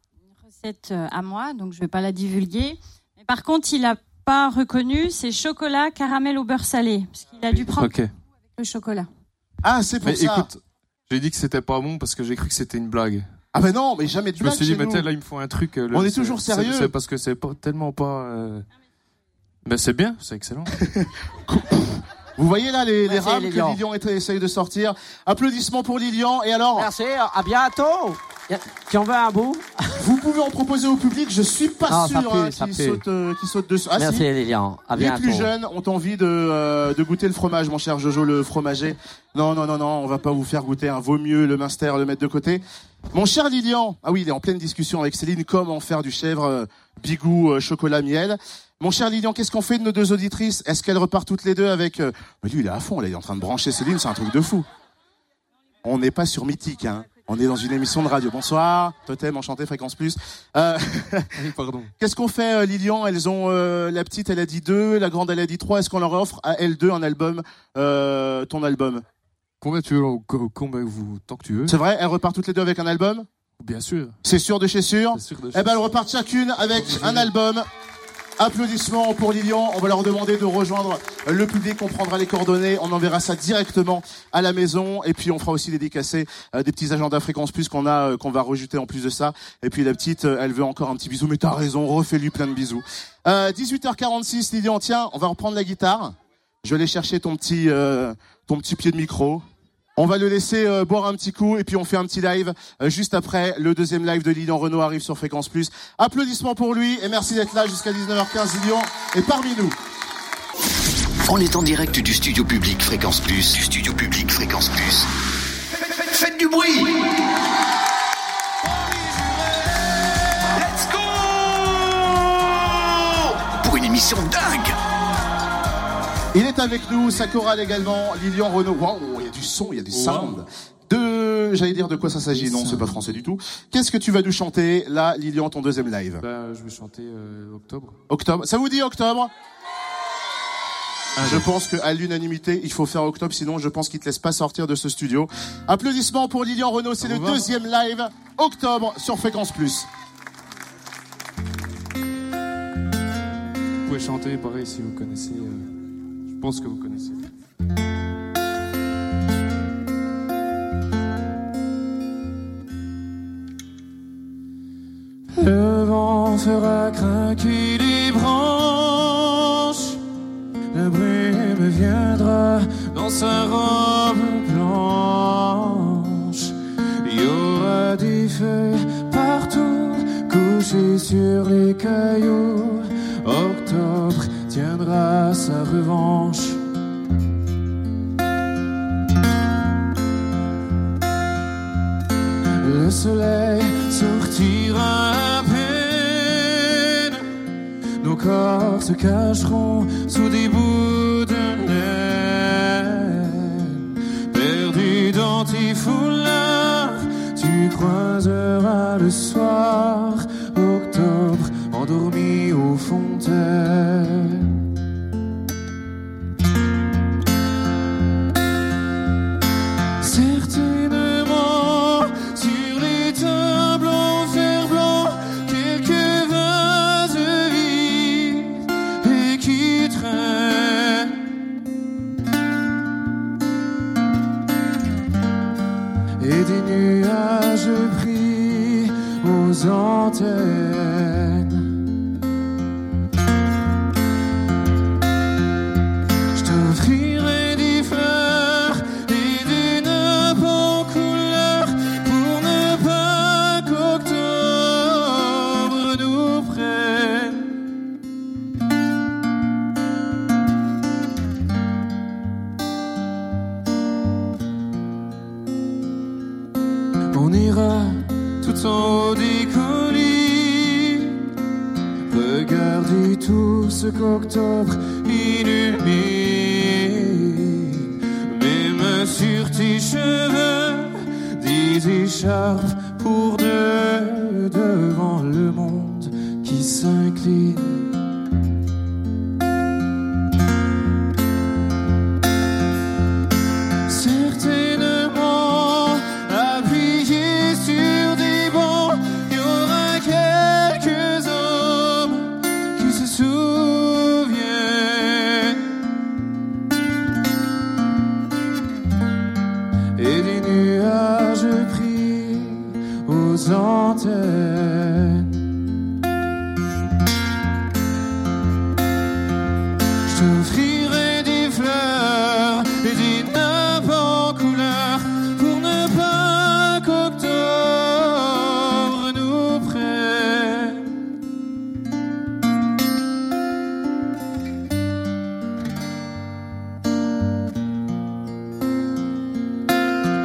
recette à moi, donc je vais pas la divulguer. Mais par contre, il a pas reconnu, c'est chocolat caramel au beurre salé, parce qu'il a dû prendre Ok. le chocolat. Ah, c'est pour Mais ça. écoute, j'ai dit que c'était pas bon parce que j'ai cru que c'était une blague. Ah ben non, mais jamais de Je me blague suis dit, mais tel, là, il me faut un truc. euh, le- On est toujours sérieux. C'est parce que c'est pas tellement pas. euh, Ben, c'est bien, c'est excellent. (laughs) Vous voyez là les, rames Lilian. que Lilian essaye de sortir. Applaudissements pour Lilian. Et alors, Merci, à bientôt. Tu en veux un bout vous pouvez en proposer au public. Je suis pas Non, ça sûr hein, ça qu'il pue. saute, euh, qu'il saute dessus. Ah Merci si. Lilian, à Les bientôt. plus jeunes ont envie de, euh, de goûter le fromage, mon cher Jojo, le fromager. Non, non, non, non, on va pas vous faire goûter. un Vaut mieux le minster le mettre de côté. Mon cher Lilian, ah oui, il est en pleine discussion avec Céline. Comment faire du chèvre euh, bigou euh, chocolat miel Mon cher Lilian, qu'est-ce qu'on fait de nos deux auditrices? Est-ce qu'elles repartent toutes les deux avec euh, Mais lui, il est à fond. Là, il est en train de brancher Céline. C'est un truc de fou. On n'est pas sur Mythique, hein. On est dans une émission de radio. Bonsoir, Totem, enchanté, Fréquence Plus. Euh, (laughs) pardon. Qu'est-ce qu'on fait, euh, Lilian? Elles ont euh, la petite, elle a dit deux, la grande, elle a dit trois. Est-ce qu'on leur offre à elles deux un album, euh, ton album? Combien tu veux, co- combien vous, tant que tu veux. C'est vrai? Elles repartent toutes les deux avec un album? Bien sûr. C'est sûr de chez sûr? C'est sûr de Eh ben, elles repartent chacune avec un album. Applaudissements pour Lilian. On va leur demander de rejoindre le public. On prendra les coordonnées. On enverra ça directement à la maison. Et puis, on fera aussi dédicacer euh, des petits agendas fréquence plus qu'on a, euh, qu'on va rajouter en plus de ça. Et puis, la petite, euh, elle veut encore un petit bisou. Mais t'as raison. Refais-lui plein de bisous. Euh, 18h46, Lilian. Tiens, on va reprendre la guitare. Je vais aller chercher ton petit, euh, ton petit pied de micro. On va le laisser euh, boire un petit coup et puis on fait un petit live euh, juste après. Le deuxième live de Lilian Renault arrive sur Fréquence Plus. Applaudissements pour lui et merci d'être là jusqu'à 19h15 Lilian est parmi nous. On est en direct du studio public Fréquence Plus. Du studio public Fréquence Plus. Faites, faites du bruit Let's go Pour une émission dingue Il est avec nous, sa chorale également, Lilian Renault. Waouh, il y a du son, il y a du sound. De, j'allais dire de quoi ça s'agit. Non, c'est pas français du tout. Qu'est-ce que tu vas nous chanter là, Lilian, ton deuxième live? Ben, je vais chanter euh, Octobre. Octobre. Ça vous dit octobre? Je pense qu'à l'unanimité, il faut faire octobre, sinon je pense qu'il te laisse pas sortir de ce studio. Applaudissements pour Lilian Renault, c'est le deuxième live octobre sur Fréquence Plus. Vous pouvez chanter pareil si vous connaissez. euh, je pense que vous connaissez. Le vent fera craquer les branches. La brume viendra dans sa robe blanche. Il y aura des feuilles partout couchées sur les cailloux sa revanche. Le soleil sortira à peine, nos corps se cacheront sous des bouts de neige. Perdu dans tes foulards, tu croiseras le soir, octobre endormi aux fontaines. Des nuages pris aux antennes.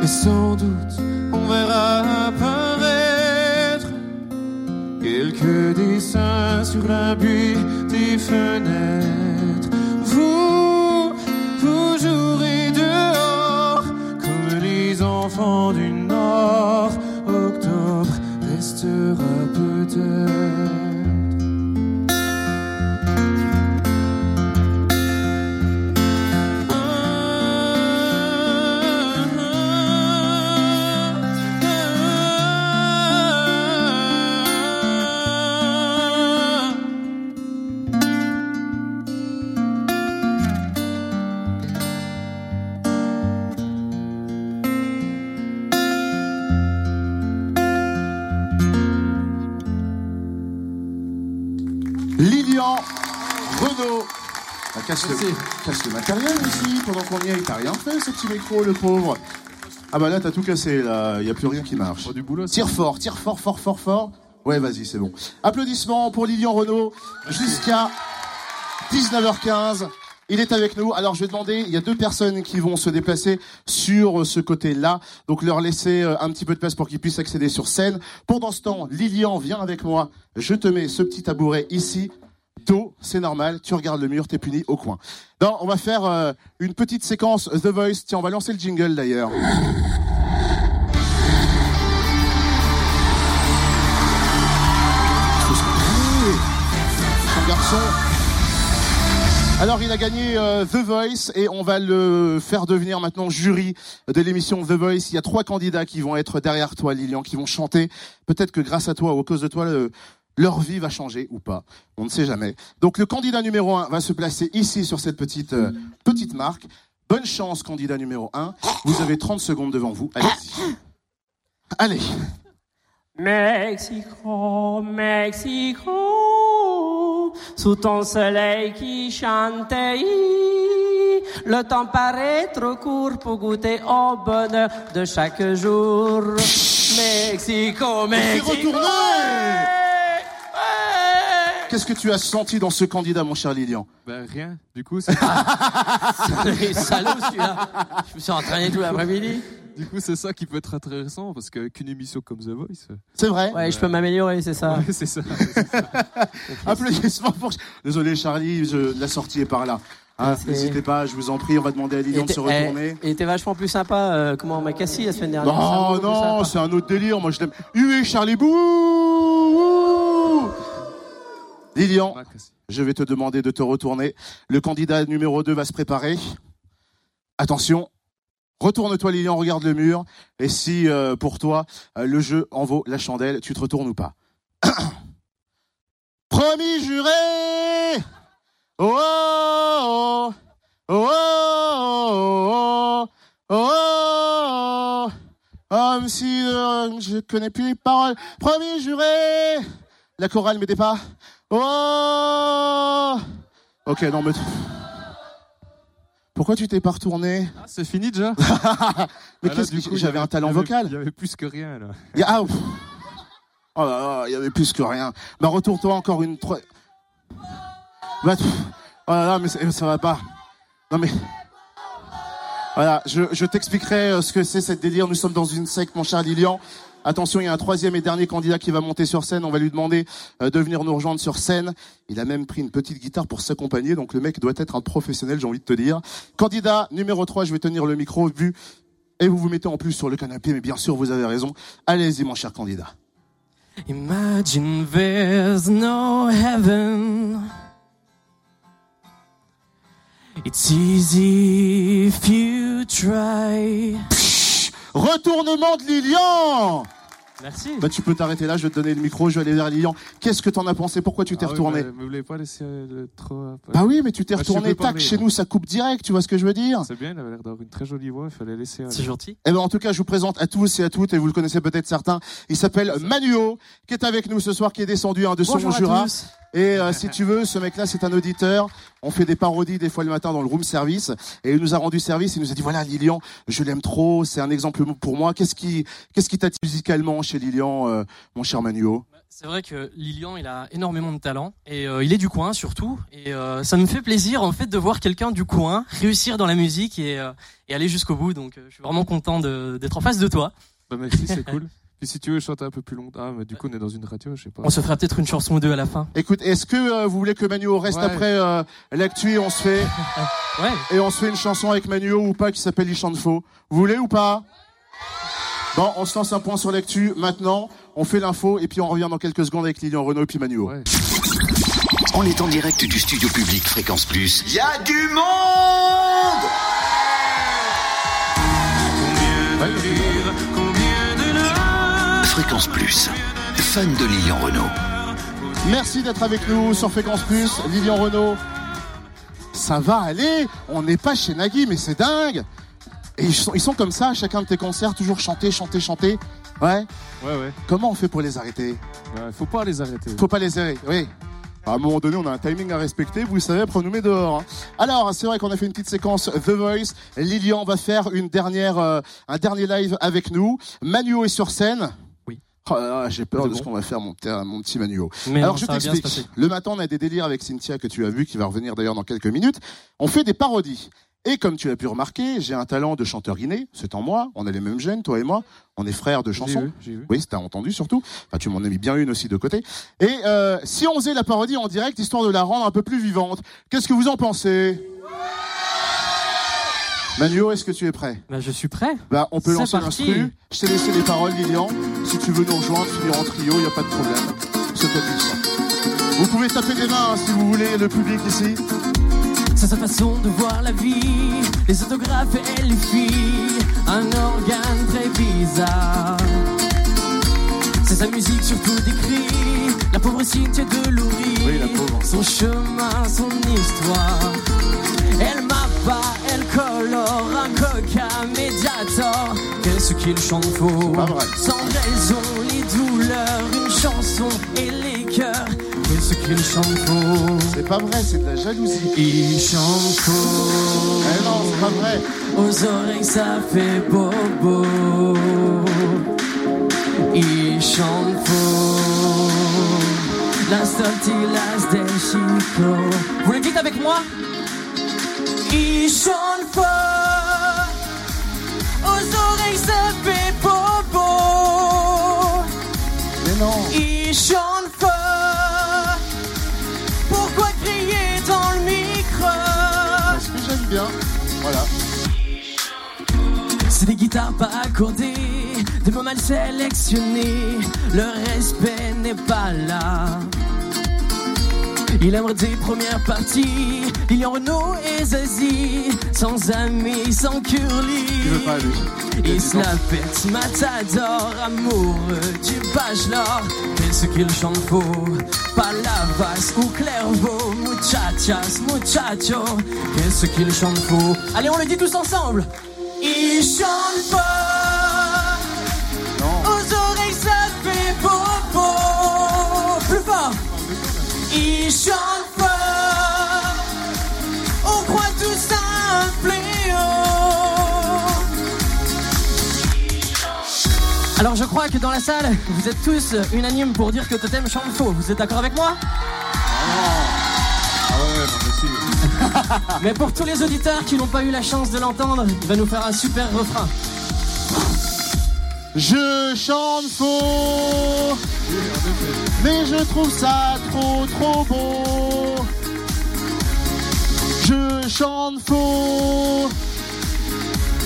Et sans doute on verra apparaître quelques dessins sur la buée des fenêtres. Casse, le, casse le matériel ici pendant qu'on y est. T'as rien fait ce petit micro, le pauvre. Ah bah là t'as tout cassé, là. Y a plus rien qui marche. du boulot. Tire fort, tire fort, fort, fort, fort. Ouais, vas-y, c'est bon. Applaudissements pour Lilian Renault jusqu'à 19h15. Il est avec nous. Alors, je vais demander, il y a deux personnes qui vont se déplacer sur euh, ce côté-là. Donc, leur laisser euh, un petit peu de place pour qu'ils puissent accéder sur scène. Pendant ce temps, Lilian, viens avec moi. Je te mets ce petit tabouret ici. Dos, c'est normal. Tu regardes le mur, t'es puni au coin. Non, on va faire euh, une petite séquence The Voice. Tiens, on va lancer le jingle d'ailleurs. Alors, il a gagné euh, The Voice et on va le faire devenir maintenant jury de l'émission The Voice. Il y a trois candidats qui vont être derrière toi, Lilian, qui vont chanter. Peut-être que grâce à toi ou à cause de toi, leur vie va changer ou pas. On ne sait jamais. Donc, le candidat numéro un va se placer ici sur cette petite, euh, petite marque. Bonne chance, candidat numéro un. Vous avez 30 secondes devant vous. Allez-y. Allez. Mexico, Mexico, sous ton soleil qui chantait, le temps paraît trop court pour goûter au bonheur de chaque jour. Mexico, Mexico. Qu'est-ce que tu as senti dans ce candidat, mon cher Lilian? Ben rien. Du coup, c'est. (laughs) Salaud celui-là. Je me suis entraîné tout l'après-midi. du coup c'est ça qui peut être intéressant parce qu'une émission comme The Voice, euh, C'est vrai Ouais, je peux m'améliorer, c'est ça. ouais, c'est ça. (laughs) Applaudissements pour... Désolé Charlie, je... la sortie est par là. Hein, N'hésitez pas, je vous en prie, on va demander à Lilian de se Et retourner. Et t'es vachement plus sympa, euh, comment on m'a cassé la semaine dernière. Non, non, c'est un autre délire. Moi, je l'aime. Hué, Charlie Bou Lilian, je vais te demander de te retourner. Le candidat numéro 2 va se préparer. Attention. Retourne-toi, Lilian, regarde le mur. Et si, euh, pour toi, euh, le jeu en vaut la chandelle, tu te retournes ou pas Promis juré Oh, oh, oh, oh, oh, oh, oh, Comme si euh, je connais plus les paroles. Promis juré La chorale m'aidait pas. Oh Ok, non, mais... Pourquoi tu t'es pas retourné? Ah, c'est fini déjà (laughs) Mais Ah, là, qu'est-ce du que j'avais un talent il y avait- vocal? Il y avait plus que rien là. Il y a- ah. Oh là là, il y avait plus que rien. Bah retourne-toi encore une trois. Bah, oh là là, mais ça, ça va pas. Non mais. Voilà, je, je t'expliquerai euh, ce que c'est cette délire. Nous sommes dans une secte, mon cher Lilian. Attention, il y a un troisième et dernier candidat qui va monter sur scène. On va lui demander euh, de venir nous rejoindre sur scène. Il a même pris une petite guitare pour s'accompagner. Donc le mec doit être un professionnel, j'ai envie de te dire. Candidat numéro 3, je vais tenir le micro vu. Et vous vous mettez en plus sur le canapé, mais bien sûr, vous avez raison. Allez-y, mon cher candidat. Imagine there's no heaven. It's easy if you try. Retournement de Lilian Merci. Bah tu peux t'arrêter là, je vais te donner le micro, je vais aller vers Lilian. Qu'est-ce que t'en as pensé? Pourquoi tu t'es Ah oui, retourné? mais, mais vous l'avez pas laissé euh, trop. euh, Bah oui, mais tu t'es Bah, retourné, tac, parler, chez nous ça coupe direct, tu vois ce que je veux dire? C'est bien, il avait l'air d'avoir une très jolie voix, il fallait laisser. C'est gentil. Eh ben en tout cas, je vous présente à tous et à toutes, et vous le connaissez peut-être certains, il s'appelle Manuo, qui est avec nous ce soir, qui est descendu hein, de son Bonjour à Jura. tous. Et euh, si tu veux, ce mec-là, c'est un auditeur. On fait des parodies des fois le matin dans le room service. Et il nous a rendu service. Il nous a dit voilà, Lilian, je l'aime trop. C'est un exemple pour moi. Qu'est-ce qui, qu'est-ce qui t'attire musicalement chez Lilian, euh, mon cher Manuo C'est vrai que Lilian, il a énormément de talent et euh, il est du coin surtout. Et euh, ça me fait plaisir en fait de voir quelqu'un du coin réussir dans la musique et, euh, et aller jusqu'au bout. Donc euh, je suis vraiment content de- d'être en face de toi. Bah, merci, c'est cool. (laughs) Puis si tu veux chanter un peu plus longtemps, ah, mais du coup on est dans une radio, je sais pas. On se fera peut-être une chanson ou deux à la fin. Écoute, est-ce que euh, vous voulez que Manuo reste Ouais. après euh, l'actu et on se fait (laughs) Ouais. et on se fait une chanson avec Manuo ou pas qui s'appelle Il chante faux Vous voulez ou pas? Bon, on se lance un point sur l'actu maintenant. On fait l'info et puis on revient dans quelques secondes avec Lilian Renault et puis Manuo. Ouais. On est en direct du studio public Fréquence Plus. Il y a du monde Fréquence Plus. Fan de Lilian Renault. Merci d'être avec nous sur Fréquence Plus, Lilian Renault. Ça va aller, on n'est pas chez Nagui, mais c'est dingue. Et ils sont, ils sont comme ça à chacun de tes concerts, toujours chanter, chanter, chanter. Ouais. Ouais, ouais. Comment on fait pour les arrêter? Ouais, faut pas les arrêter. Faut pas les arrêter, oui. À un moment donné, on a un timing à respecter, vous le savez, après on nous met dehors. hein. Alors, c'est vrai qu'on a fait une petite séquence The Voice. Lilian va faire une dernière, euh, un dernier live avec nous. Manuo est sur scène. Oh là là, j'ai peur de ce qu'on va faire, mon, petit- mon petit Manuo. Mais Alors non, je t'explique. Le matin, on a des délires avec Cynthia que tu as vu, qui va revenir d'ailleurs dans quelques minutes. On fait des parodies. Et comme tu as pu remarquer, j'ai un talent de chanteur inné. C'est en moi. On a les mêmes gènes, toi et moi. On est frères de chansons. vu, j'ai vu. Oui, t'as entendu surtout. Enfin, tu m'en as mis bien une aussi de côté. Et euh, si on faisait la parodie en direct, histoire de la rendre un peu plus vivante, qu'est-ce que vous en pensez? Manuo, est-ce que tu es prêt? Bah, je suis prêt. Bah, on peut lancer parti. l'instru. Je t'ai laissé les paroles, Lilian. Si tu veux nous rejoindre, finir en trio, il y a pas de problème. C'est toi qui le sens. Vous pouvez taper des mains hein, si vous voulez, le public ici. C'est sa façon de voir la vie, les autographes et les filles, un organe très bizarre. C'est sa musique surtout décrit, la pauvre Cynthia de Loury, Oui, la pauvre. son chemin, son histoire. Elle m'a colore un coca médiator. Qu'est-ce qu'il chante faux pas vrai. Sans raison, les douleurs, une chanson et les cœurs. Qu'est-ce qu'il chante faux C'est pas vrai, c'est de la jalousie. il chante faux, Eh non, c'est pas vrai. aux oreilles ça fait bobo. Il chante faux, la del Chico. Vous le dites avec moi? Il chante faux, aux oreilles ça fait bobo. Mais non. Il chante fort. Pourquoi crier dans le micro? Voilà. C'est des guitares pas accordées, des mots mal sélectionnés, le respect n'est pas là. Il aimerait des premières parties, Lilian Renault et Zazie, sans amis, sans curly. Il veut pas, lui. Il a Il se la pète, matador, amoureux du bachelor. Qu'est-ce qu'il chante faux? Palavas ou Clairvaux, muchachas, muchacho. Qu'est-ce qu'il chante faux? Allez, on le dit tous ensemble. Il chante faux. Chante fort. On croit tout ça un fléau. Alors je crois que dans la salle, vous êtes tous unanimes pour dire que Totem chante faux. Vous êtes d'accord avec moi? Ah ouais, non, mais si. (laughs) Mais pour tous les auditeurs qui n'ont pas eu la chance de l'entendre, il va nous faire un super refrain. Je chante faux, mais je trouve ça trop trop beau. Je chante faux,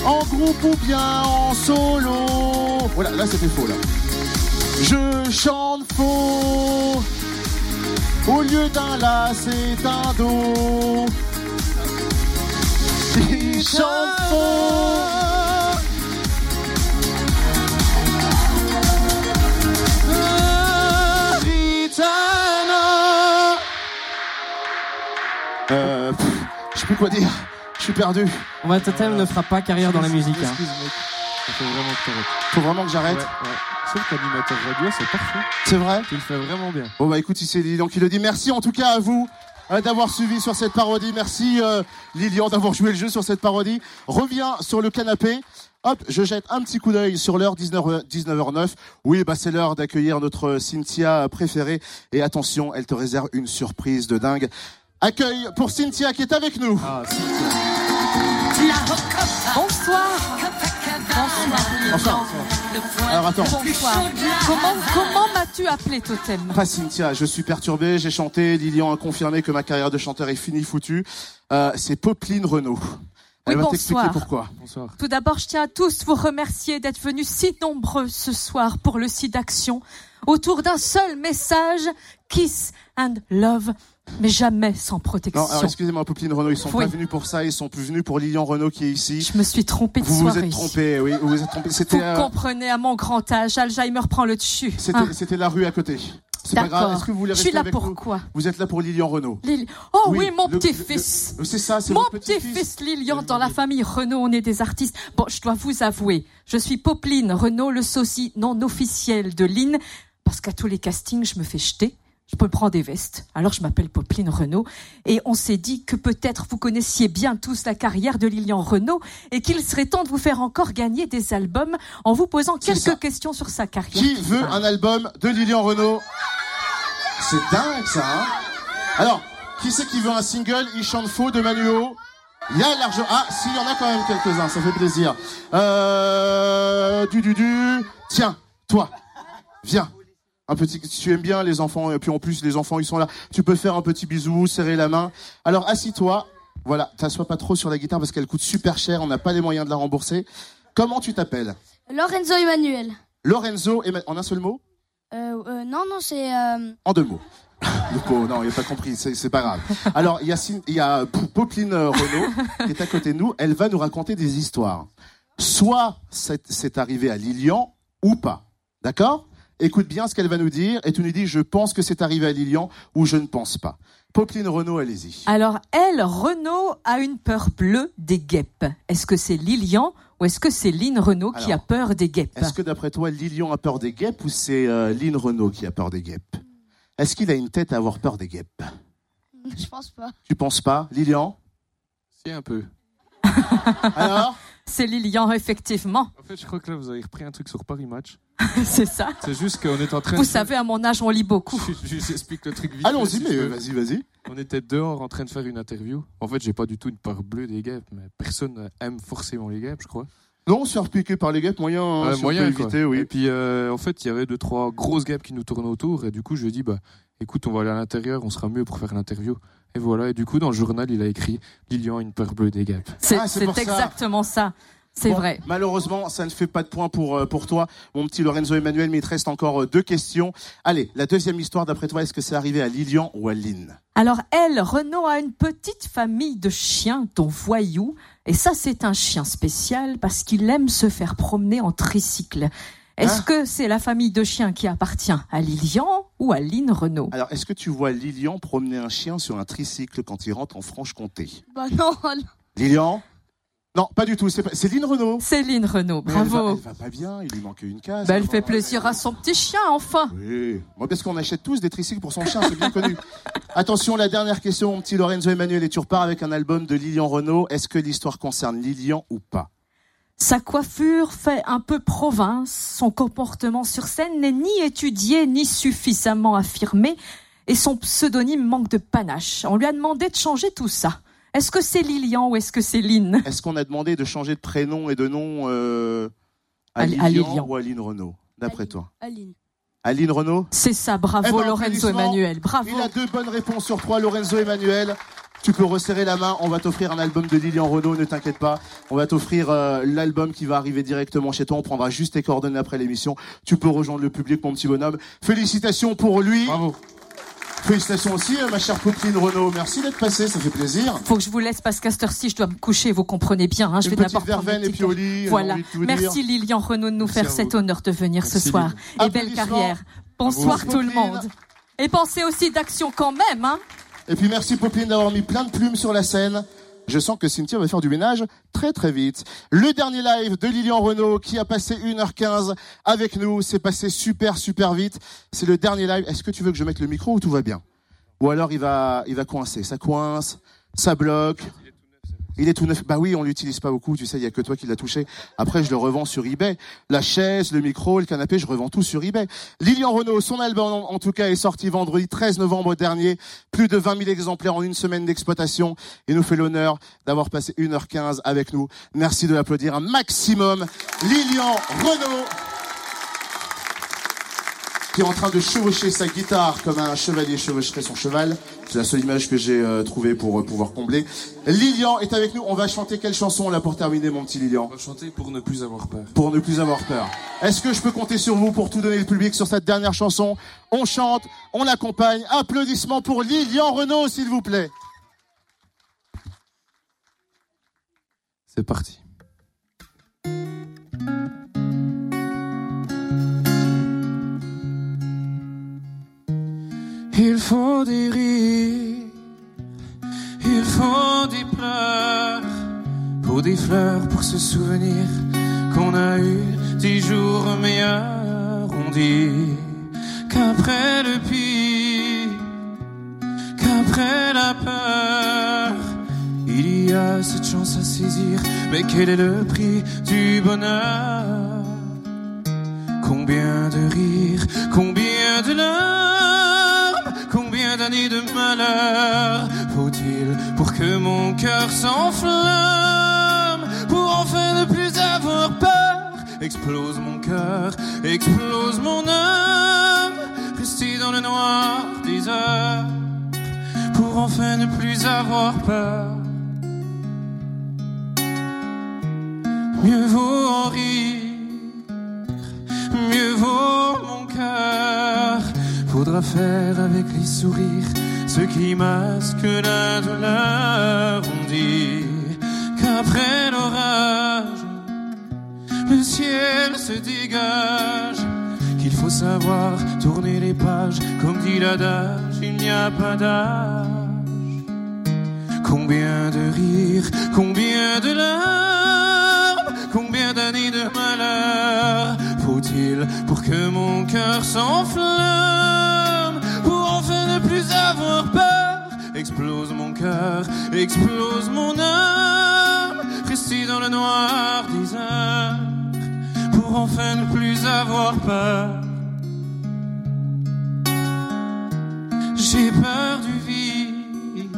en groupe ou bien en solo. Voilà, là c'était faux là. Je chante faux, au lieu d'un la c'est un do. Il chante. Euh, je sais plus quoi dire. Je suis perdu. Ouais, Totem ne fera pas carrière dans la musique. hein. Excuse, mec. Ça fait vraiment que t'arrêtes. Faut vraiment que j'arrête. Ouais, ouais. Sauf qu'animateur radio, c'est parfait. C'est vrai Tu le fais vraiment bien. Bon bah écoute, si c'est Lilian qui le dit, merci en tout cas à vous euh, d'avoir suivi sur cette parodie. Merci euh, Lilian d'avoir joué le jeu sur cette parodie. Reviens sur le canapé. Hop, je jette un petit coup d'œil sur l'heure 19h, 19h09. Oui, bah c'est l'heure d'accueillir notre Cynthia préférée. Et attention, elle te réserve une surprise de dingue. Accueil pour Cynthia qui est avec nous. Ah, Bonsoir. Enfin, alors attends. Bonsoir. Comment, comment m'as-tu appelé Totem? Pas Cynthia, je suis perturbé, j'ai chanté, Lilian a confirmé que ma carrière de chanteur est finie, foutue. Euh, c'est Popeline Renault. Elle Oui, va t'expliquer bonsoir. pourquoi. Bonsoir. Tout d'abord, je tiens à tous vous remercier d'être venus si nombreux ce soir pour le site d'action autour d'un seul message Kiss and Love, mais jamais sans protection. Non, alors excusez-moi, Popeline Renault, ils sont Oui. pas venus pour ça, ils sont plus venus pour Lilian Renault qui est ici. Je me suis trompée de Vous vous soirée. êtes trompé, oui, vous vous êtes trompé. C'était Vous euh, comprenez, à mon grand âge, Alzheimer prend le dessus. c'était hein. c'était la rue à côté. C'est pas grave. D'accord. Est-ce que vous voulez Je rester suis là avec nous pourquoi Vous êtes là pour Lilian Renault. Lili- Oh oui, Oui, mon petit-fils. le- C'est ça, c'est Mon petit-fils. petit-fils Lilian, dans la famille Renault, on est des artistes. Bon, je dois vous avouer, je suis Popeline Renault, le sosie non officiel de Lynn, parce qu'à tous les castings, je me fais jeter. Je peux prendre des vestes. Alors je m'appelle Popeline Renault. Et on s'est dit que peut-être vous connaissiez bien tous la carrière de Lilian Renault et qu'il serait temps de vous faire encore gagner des albums en vous posant quelques ça. questions sur sa carrière. Qui veut un album de Lilian Renault C'est dingue ça, hein? Alors, qui c'est qui veut un single Il chante faux de Manuo Il y a largement... Ah, si, il y en a quand même quelques-uns, ça fait plaisir. Euh... Du, du, du... Tiens, toi, viens. Un petit, si tu aimes bien les enfants, et puis en plus les enfants ils sont là, tu peux faire un petit bisou, serrer la main. Alors assis-toi, voilà, t'assois pas trop sur la guitare parce qu'elle coûte super cher, on n'a pas les moyens de la rembourser. Comment tu t'appelles? Lorenzo Emmanuel. Lorenzo, Emma- en un seul mot? Euh, euh, non, non, c'est. euh, En deux mots. (laughs) Le pauvre, non, il n'a pas compris, c'est pas grave. Alors, il y y a Popeline euh, Renault qui est à côté de nous. Elle va nous raconter des histoires. Soit c'est c'est arrivé à Lilian ou pas. D'accord? Écoute bien ce qu'elle va nous dire et tu nous dis je pense que c'est arrivé à Lilian ou je ne pense pas. Popeline Renault, allez-y. Alors, elle, Renault, a une peur bleue des guêpes. Est-ce que c'est Lilian ou est-ce que c'est Lynn Renault qui a peur des guêpes Est-ce que d'après toi, Lilian a peur des guêpes ou c'est euh, Lynn Renault qui a peur des guêpes? Est-ce qu'il a une tête à avoir peur des guêpes? (laughs) Je pense pas. Tu penses pas? Lilian? Si, un peu. (laughs) Alors? C'est Lilian, effectivement. En fait, je crois que là, vous avez repris un truc sur Paris Match. (laughs) c'est ça. C'est juste qu'on est en train Vous de... savez, à mon âge, on lit beaucoup. (laughs) Je, je vous explique le truc vite. Allons-y, fait, si mais vas-y, vas-y. On était dehors en train de faire une interview. En fait, j'ai pas du tout une peur bleue des guêpes, mais personne aime forcément les guêpes, je crois. Non, se faire piquer par les guêpes, moyen, hein, Ouais, si on moyen, éviter, oui. Et puis, euh, en fait, il y avait deux, trois grosses guêpes qui nous tournaient autour. Et du coup, je lui ai dit, bah, écoute, on va aller à l'intérieur, on sera mieux pour faire l'interview. Et voilà, et du coup, dans le journal, il a écrit Lilian, une peur bleue des guêpes. C'est Ah, exactement ça. C'est Bon, vrai. Malheureusement, ça ne fait pas de point pour, euh, pour toi, mon petit Lorenzo Emmanuel, mais il te reste encore euh, deux questions. Allez, la deuxième histoire, d'après toi, est-ce que c'est arrivé à Lilian ou à Lynn? Alors elle, Renaud a une petite famille de chiens, dont Voyou. Et ça, c'est un chien spécial parce qu'il aime se faire promener en tricycle. Est-ce Hein que c'est la famille de chiens qui appartient à Lilian ou à Lynn Renaud Alors, est-ce que tu vois Lilian promener un chien sur un tricycle quand il rentre en Franche-Comté? Bah non, non. Lilian? Non, pas du tout. C'est pas- c'est Lynn. C'est Lynn Renaud, Mais elle va, bravo. elle va pas bien, il lui manque une case. Bah, elle fait plaisir à son petit chien, enfin. Oui, moi parce qu'on achète tous des tricycles pour son chien, c'est bien connu. Attention, la dernière question, mon petit Lorenzo Emmanuel, et tu repars avec un album de Lilian Renaud. Est-ce que l'histoire concerne Lilian ou pas? Sa coiffure fait un peu province, son comportement sur scène n'est ni étudié ni suffisamment affirmé, et son pseudonyme manque de panache. On lui a demandé de changer tout ça. Est-ce que c'est Lilian ou est-ce que c'est Lynn? Est-ce qu'on a demandé de changer de prénom et de nom euh, à, À- à Lilian, Lilian. ou à Lynn Renaud, d'après toi? Aline. À Lynn Renaud C'est ça, Eh bravo ben, Lorenzo. Emmanuel, bravo. Il a deux bonnes réponses sur trois, Lorenzo Emmanuel. Tu peux resserrer la main, on va t'offrir un album de Lilian Renaud, ne t'inquiète pas. On va t'offrir euh, l'album qui va arriver directement chez toi. On prendra juste tes coordonnées après l'émission. Tu peux rejoindre le public, mon petit bonhomme. Félicitations pour lui. Bravo. Félicitations aussi, euh, ma chère Popeline Renaud. Merci d'être passée, ça fait plaisir. Faut que je vous laisse parce qu'à cette heure-ci, je dois me coucher, vous comprenez bien. hein. Je Une vais d'abord prendre et puis Voilà. Merci dire. Lilian Renaud de nous Merci faire cet honneur de venir ce soir. Et belle carrière. Bonsoir tout le monde. Et pensez aussi d'action quand même, hein. Et puis merci Popeline d'avoir mis plein de plumes sur la scène. Je sens que Cynthia va faire du ménage très très vite. Le dernier live de Lilian Renault qui a passé 1h15 avec nous. C'est passé super super vite. C'est le dernier live. Est-ce que tu veux que je mette le micro ou tout va bien? Ou alors il va, il va coincer. Ça coince, ça bloque. Il est tout neuf. Bah oui, on l'utilise pas beaucoup. Tu sais, il y a que toi qui l'as touché. Après, je le revends sur eBay. La chaise, le micro, le canapé, je revends tout sur eBay. Lilian Renault, son album, en tout cas, est sorti vendredi 13 novembre dernier. Plus de 20 000 exemplaires en une semaine d'exploitation. Il nous fait l'honneur d'avoir passé 1h15 avec nous. Merci de l'applaudir un maximum. Lilian Renault qui est en train de chevaucher sa guitare comme un chevalier chevaucherait son cheval. C'est la seule image que j'ai euh, trouvée pour euh, pouvoir combler. Lilian est avec nous. On va chanter quelle chanson là pour terminer, mon petit Lilian On va chanter pour ne plus avoir peur. Pour ne plus avoir peur. Est-ce que je peux compter sur vous pour tout donner le public sur cette dernière chanson? On chante, on accompagne. Applaudissements pour Lilian Renault, s'il vous plaît. C'est parti. Il faut des rires, il faut des pleurs, pour des fleurs, pour se souvenir qu'on a eu des jours meilleurs. On dit qu'après le pire, qu'après la peur, il y a cette chance à saisir. Mais quel est le prix du bonheur? Combien de rires, combien de larmes, combien d'années de malheur faut-il pour que mon cœur s'enflamme, pour enfin ne plus avoir peur? Explose mon cœur, explose mon âme, rester dans le noir des heures, pour enfin ne plus avoir peur. Mieux vaut en rire mieux vaut mon cœur. Faudra faire avec les sourires ce qui masque la douleur. On dit qu'après l'orage, le ciel se dégage. Qu'il faut savoir tourner les pages, comme dit l'adage, il n'y a pas d'âge. Combien de rires, combien de larmes, pour que mon cœur s'enflamme, pour enfin ne plus avoir peur? Explose mon cœur, explose mon âme, rester dans le noir des heures, pour enfin ne plus avoir peur. J'ai peur du vide,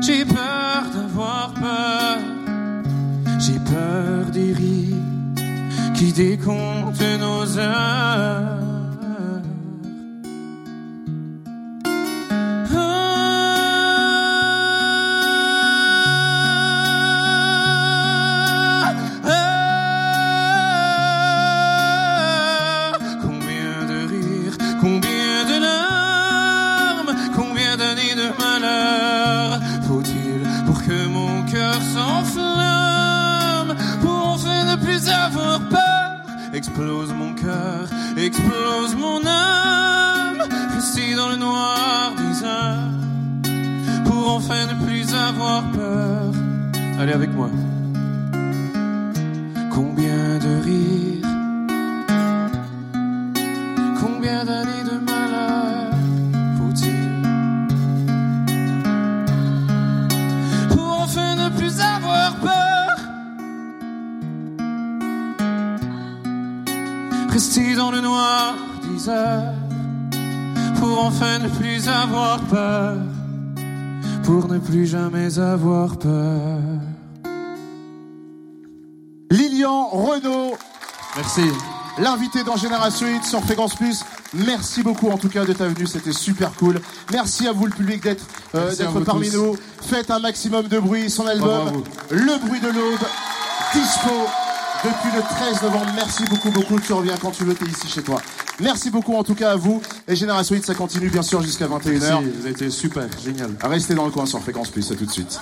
j'ai peur d'avoir peur, j'ai peur des rides qui décomptent nos heures. Explose mon âme. Rester dans le noir des Pour enfin ne plus avoir peur. Allez avec moi avoir peur pour ne plus jamais avoir peur Lilian Renault, Merci. l'invité dans Génération Hit sur Fréquence Plus. Merci beaucoup en tout cas de ta venue, c'était super cool. Merci à vous le public d'être euh, d'être parmi tous. nous. Faites un maximum de bruit. Son album. Le bruit de l'aube, dispo depuis le 13 novembre. Merci beaucoup beaucoup. Tu reviens quand tu veux, t'es ici chez toi. Merci beaucoup en tout cas à vous. Et Génération Hit, ça continue bien sûr jusqu'à 21h. Merci, vous avez été super, génial. Restez dans le coin sur Fréquence Plus, à tout de suite.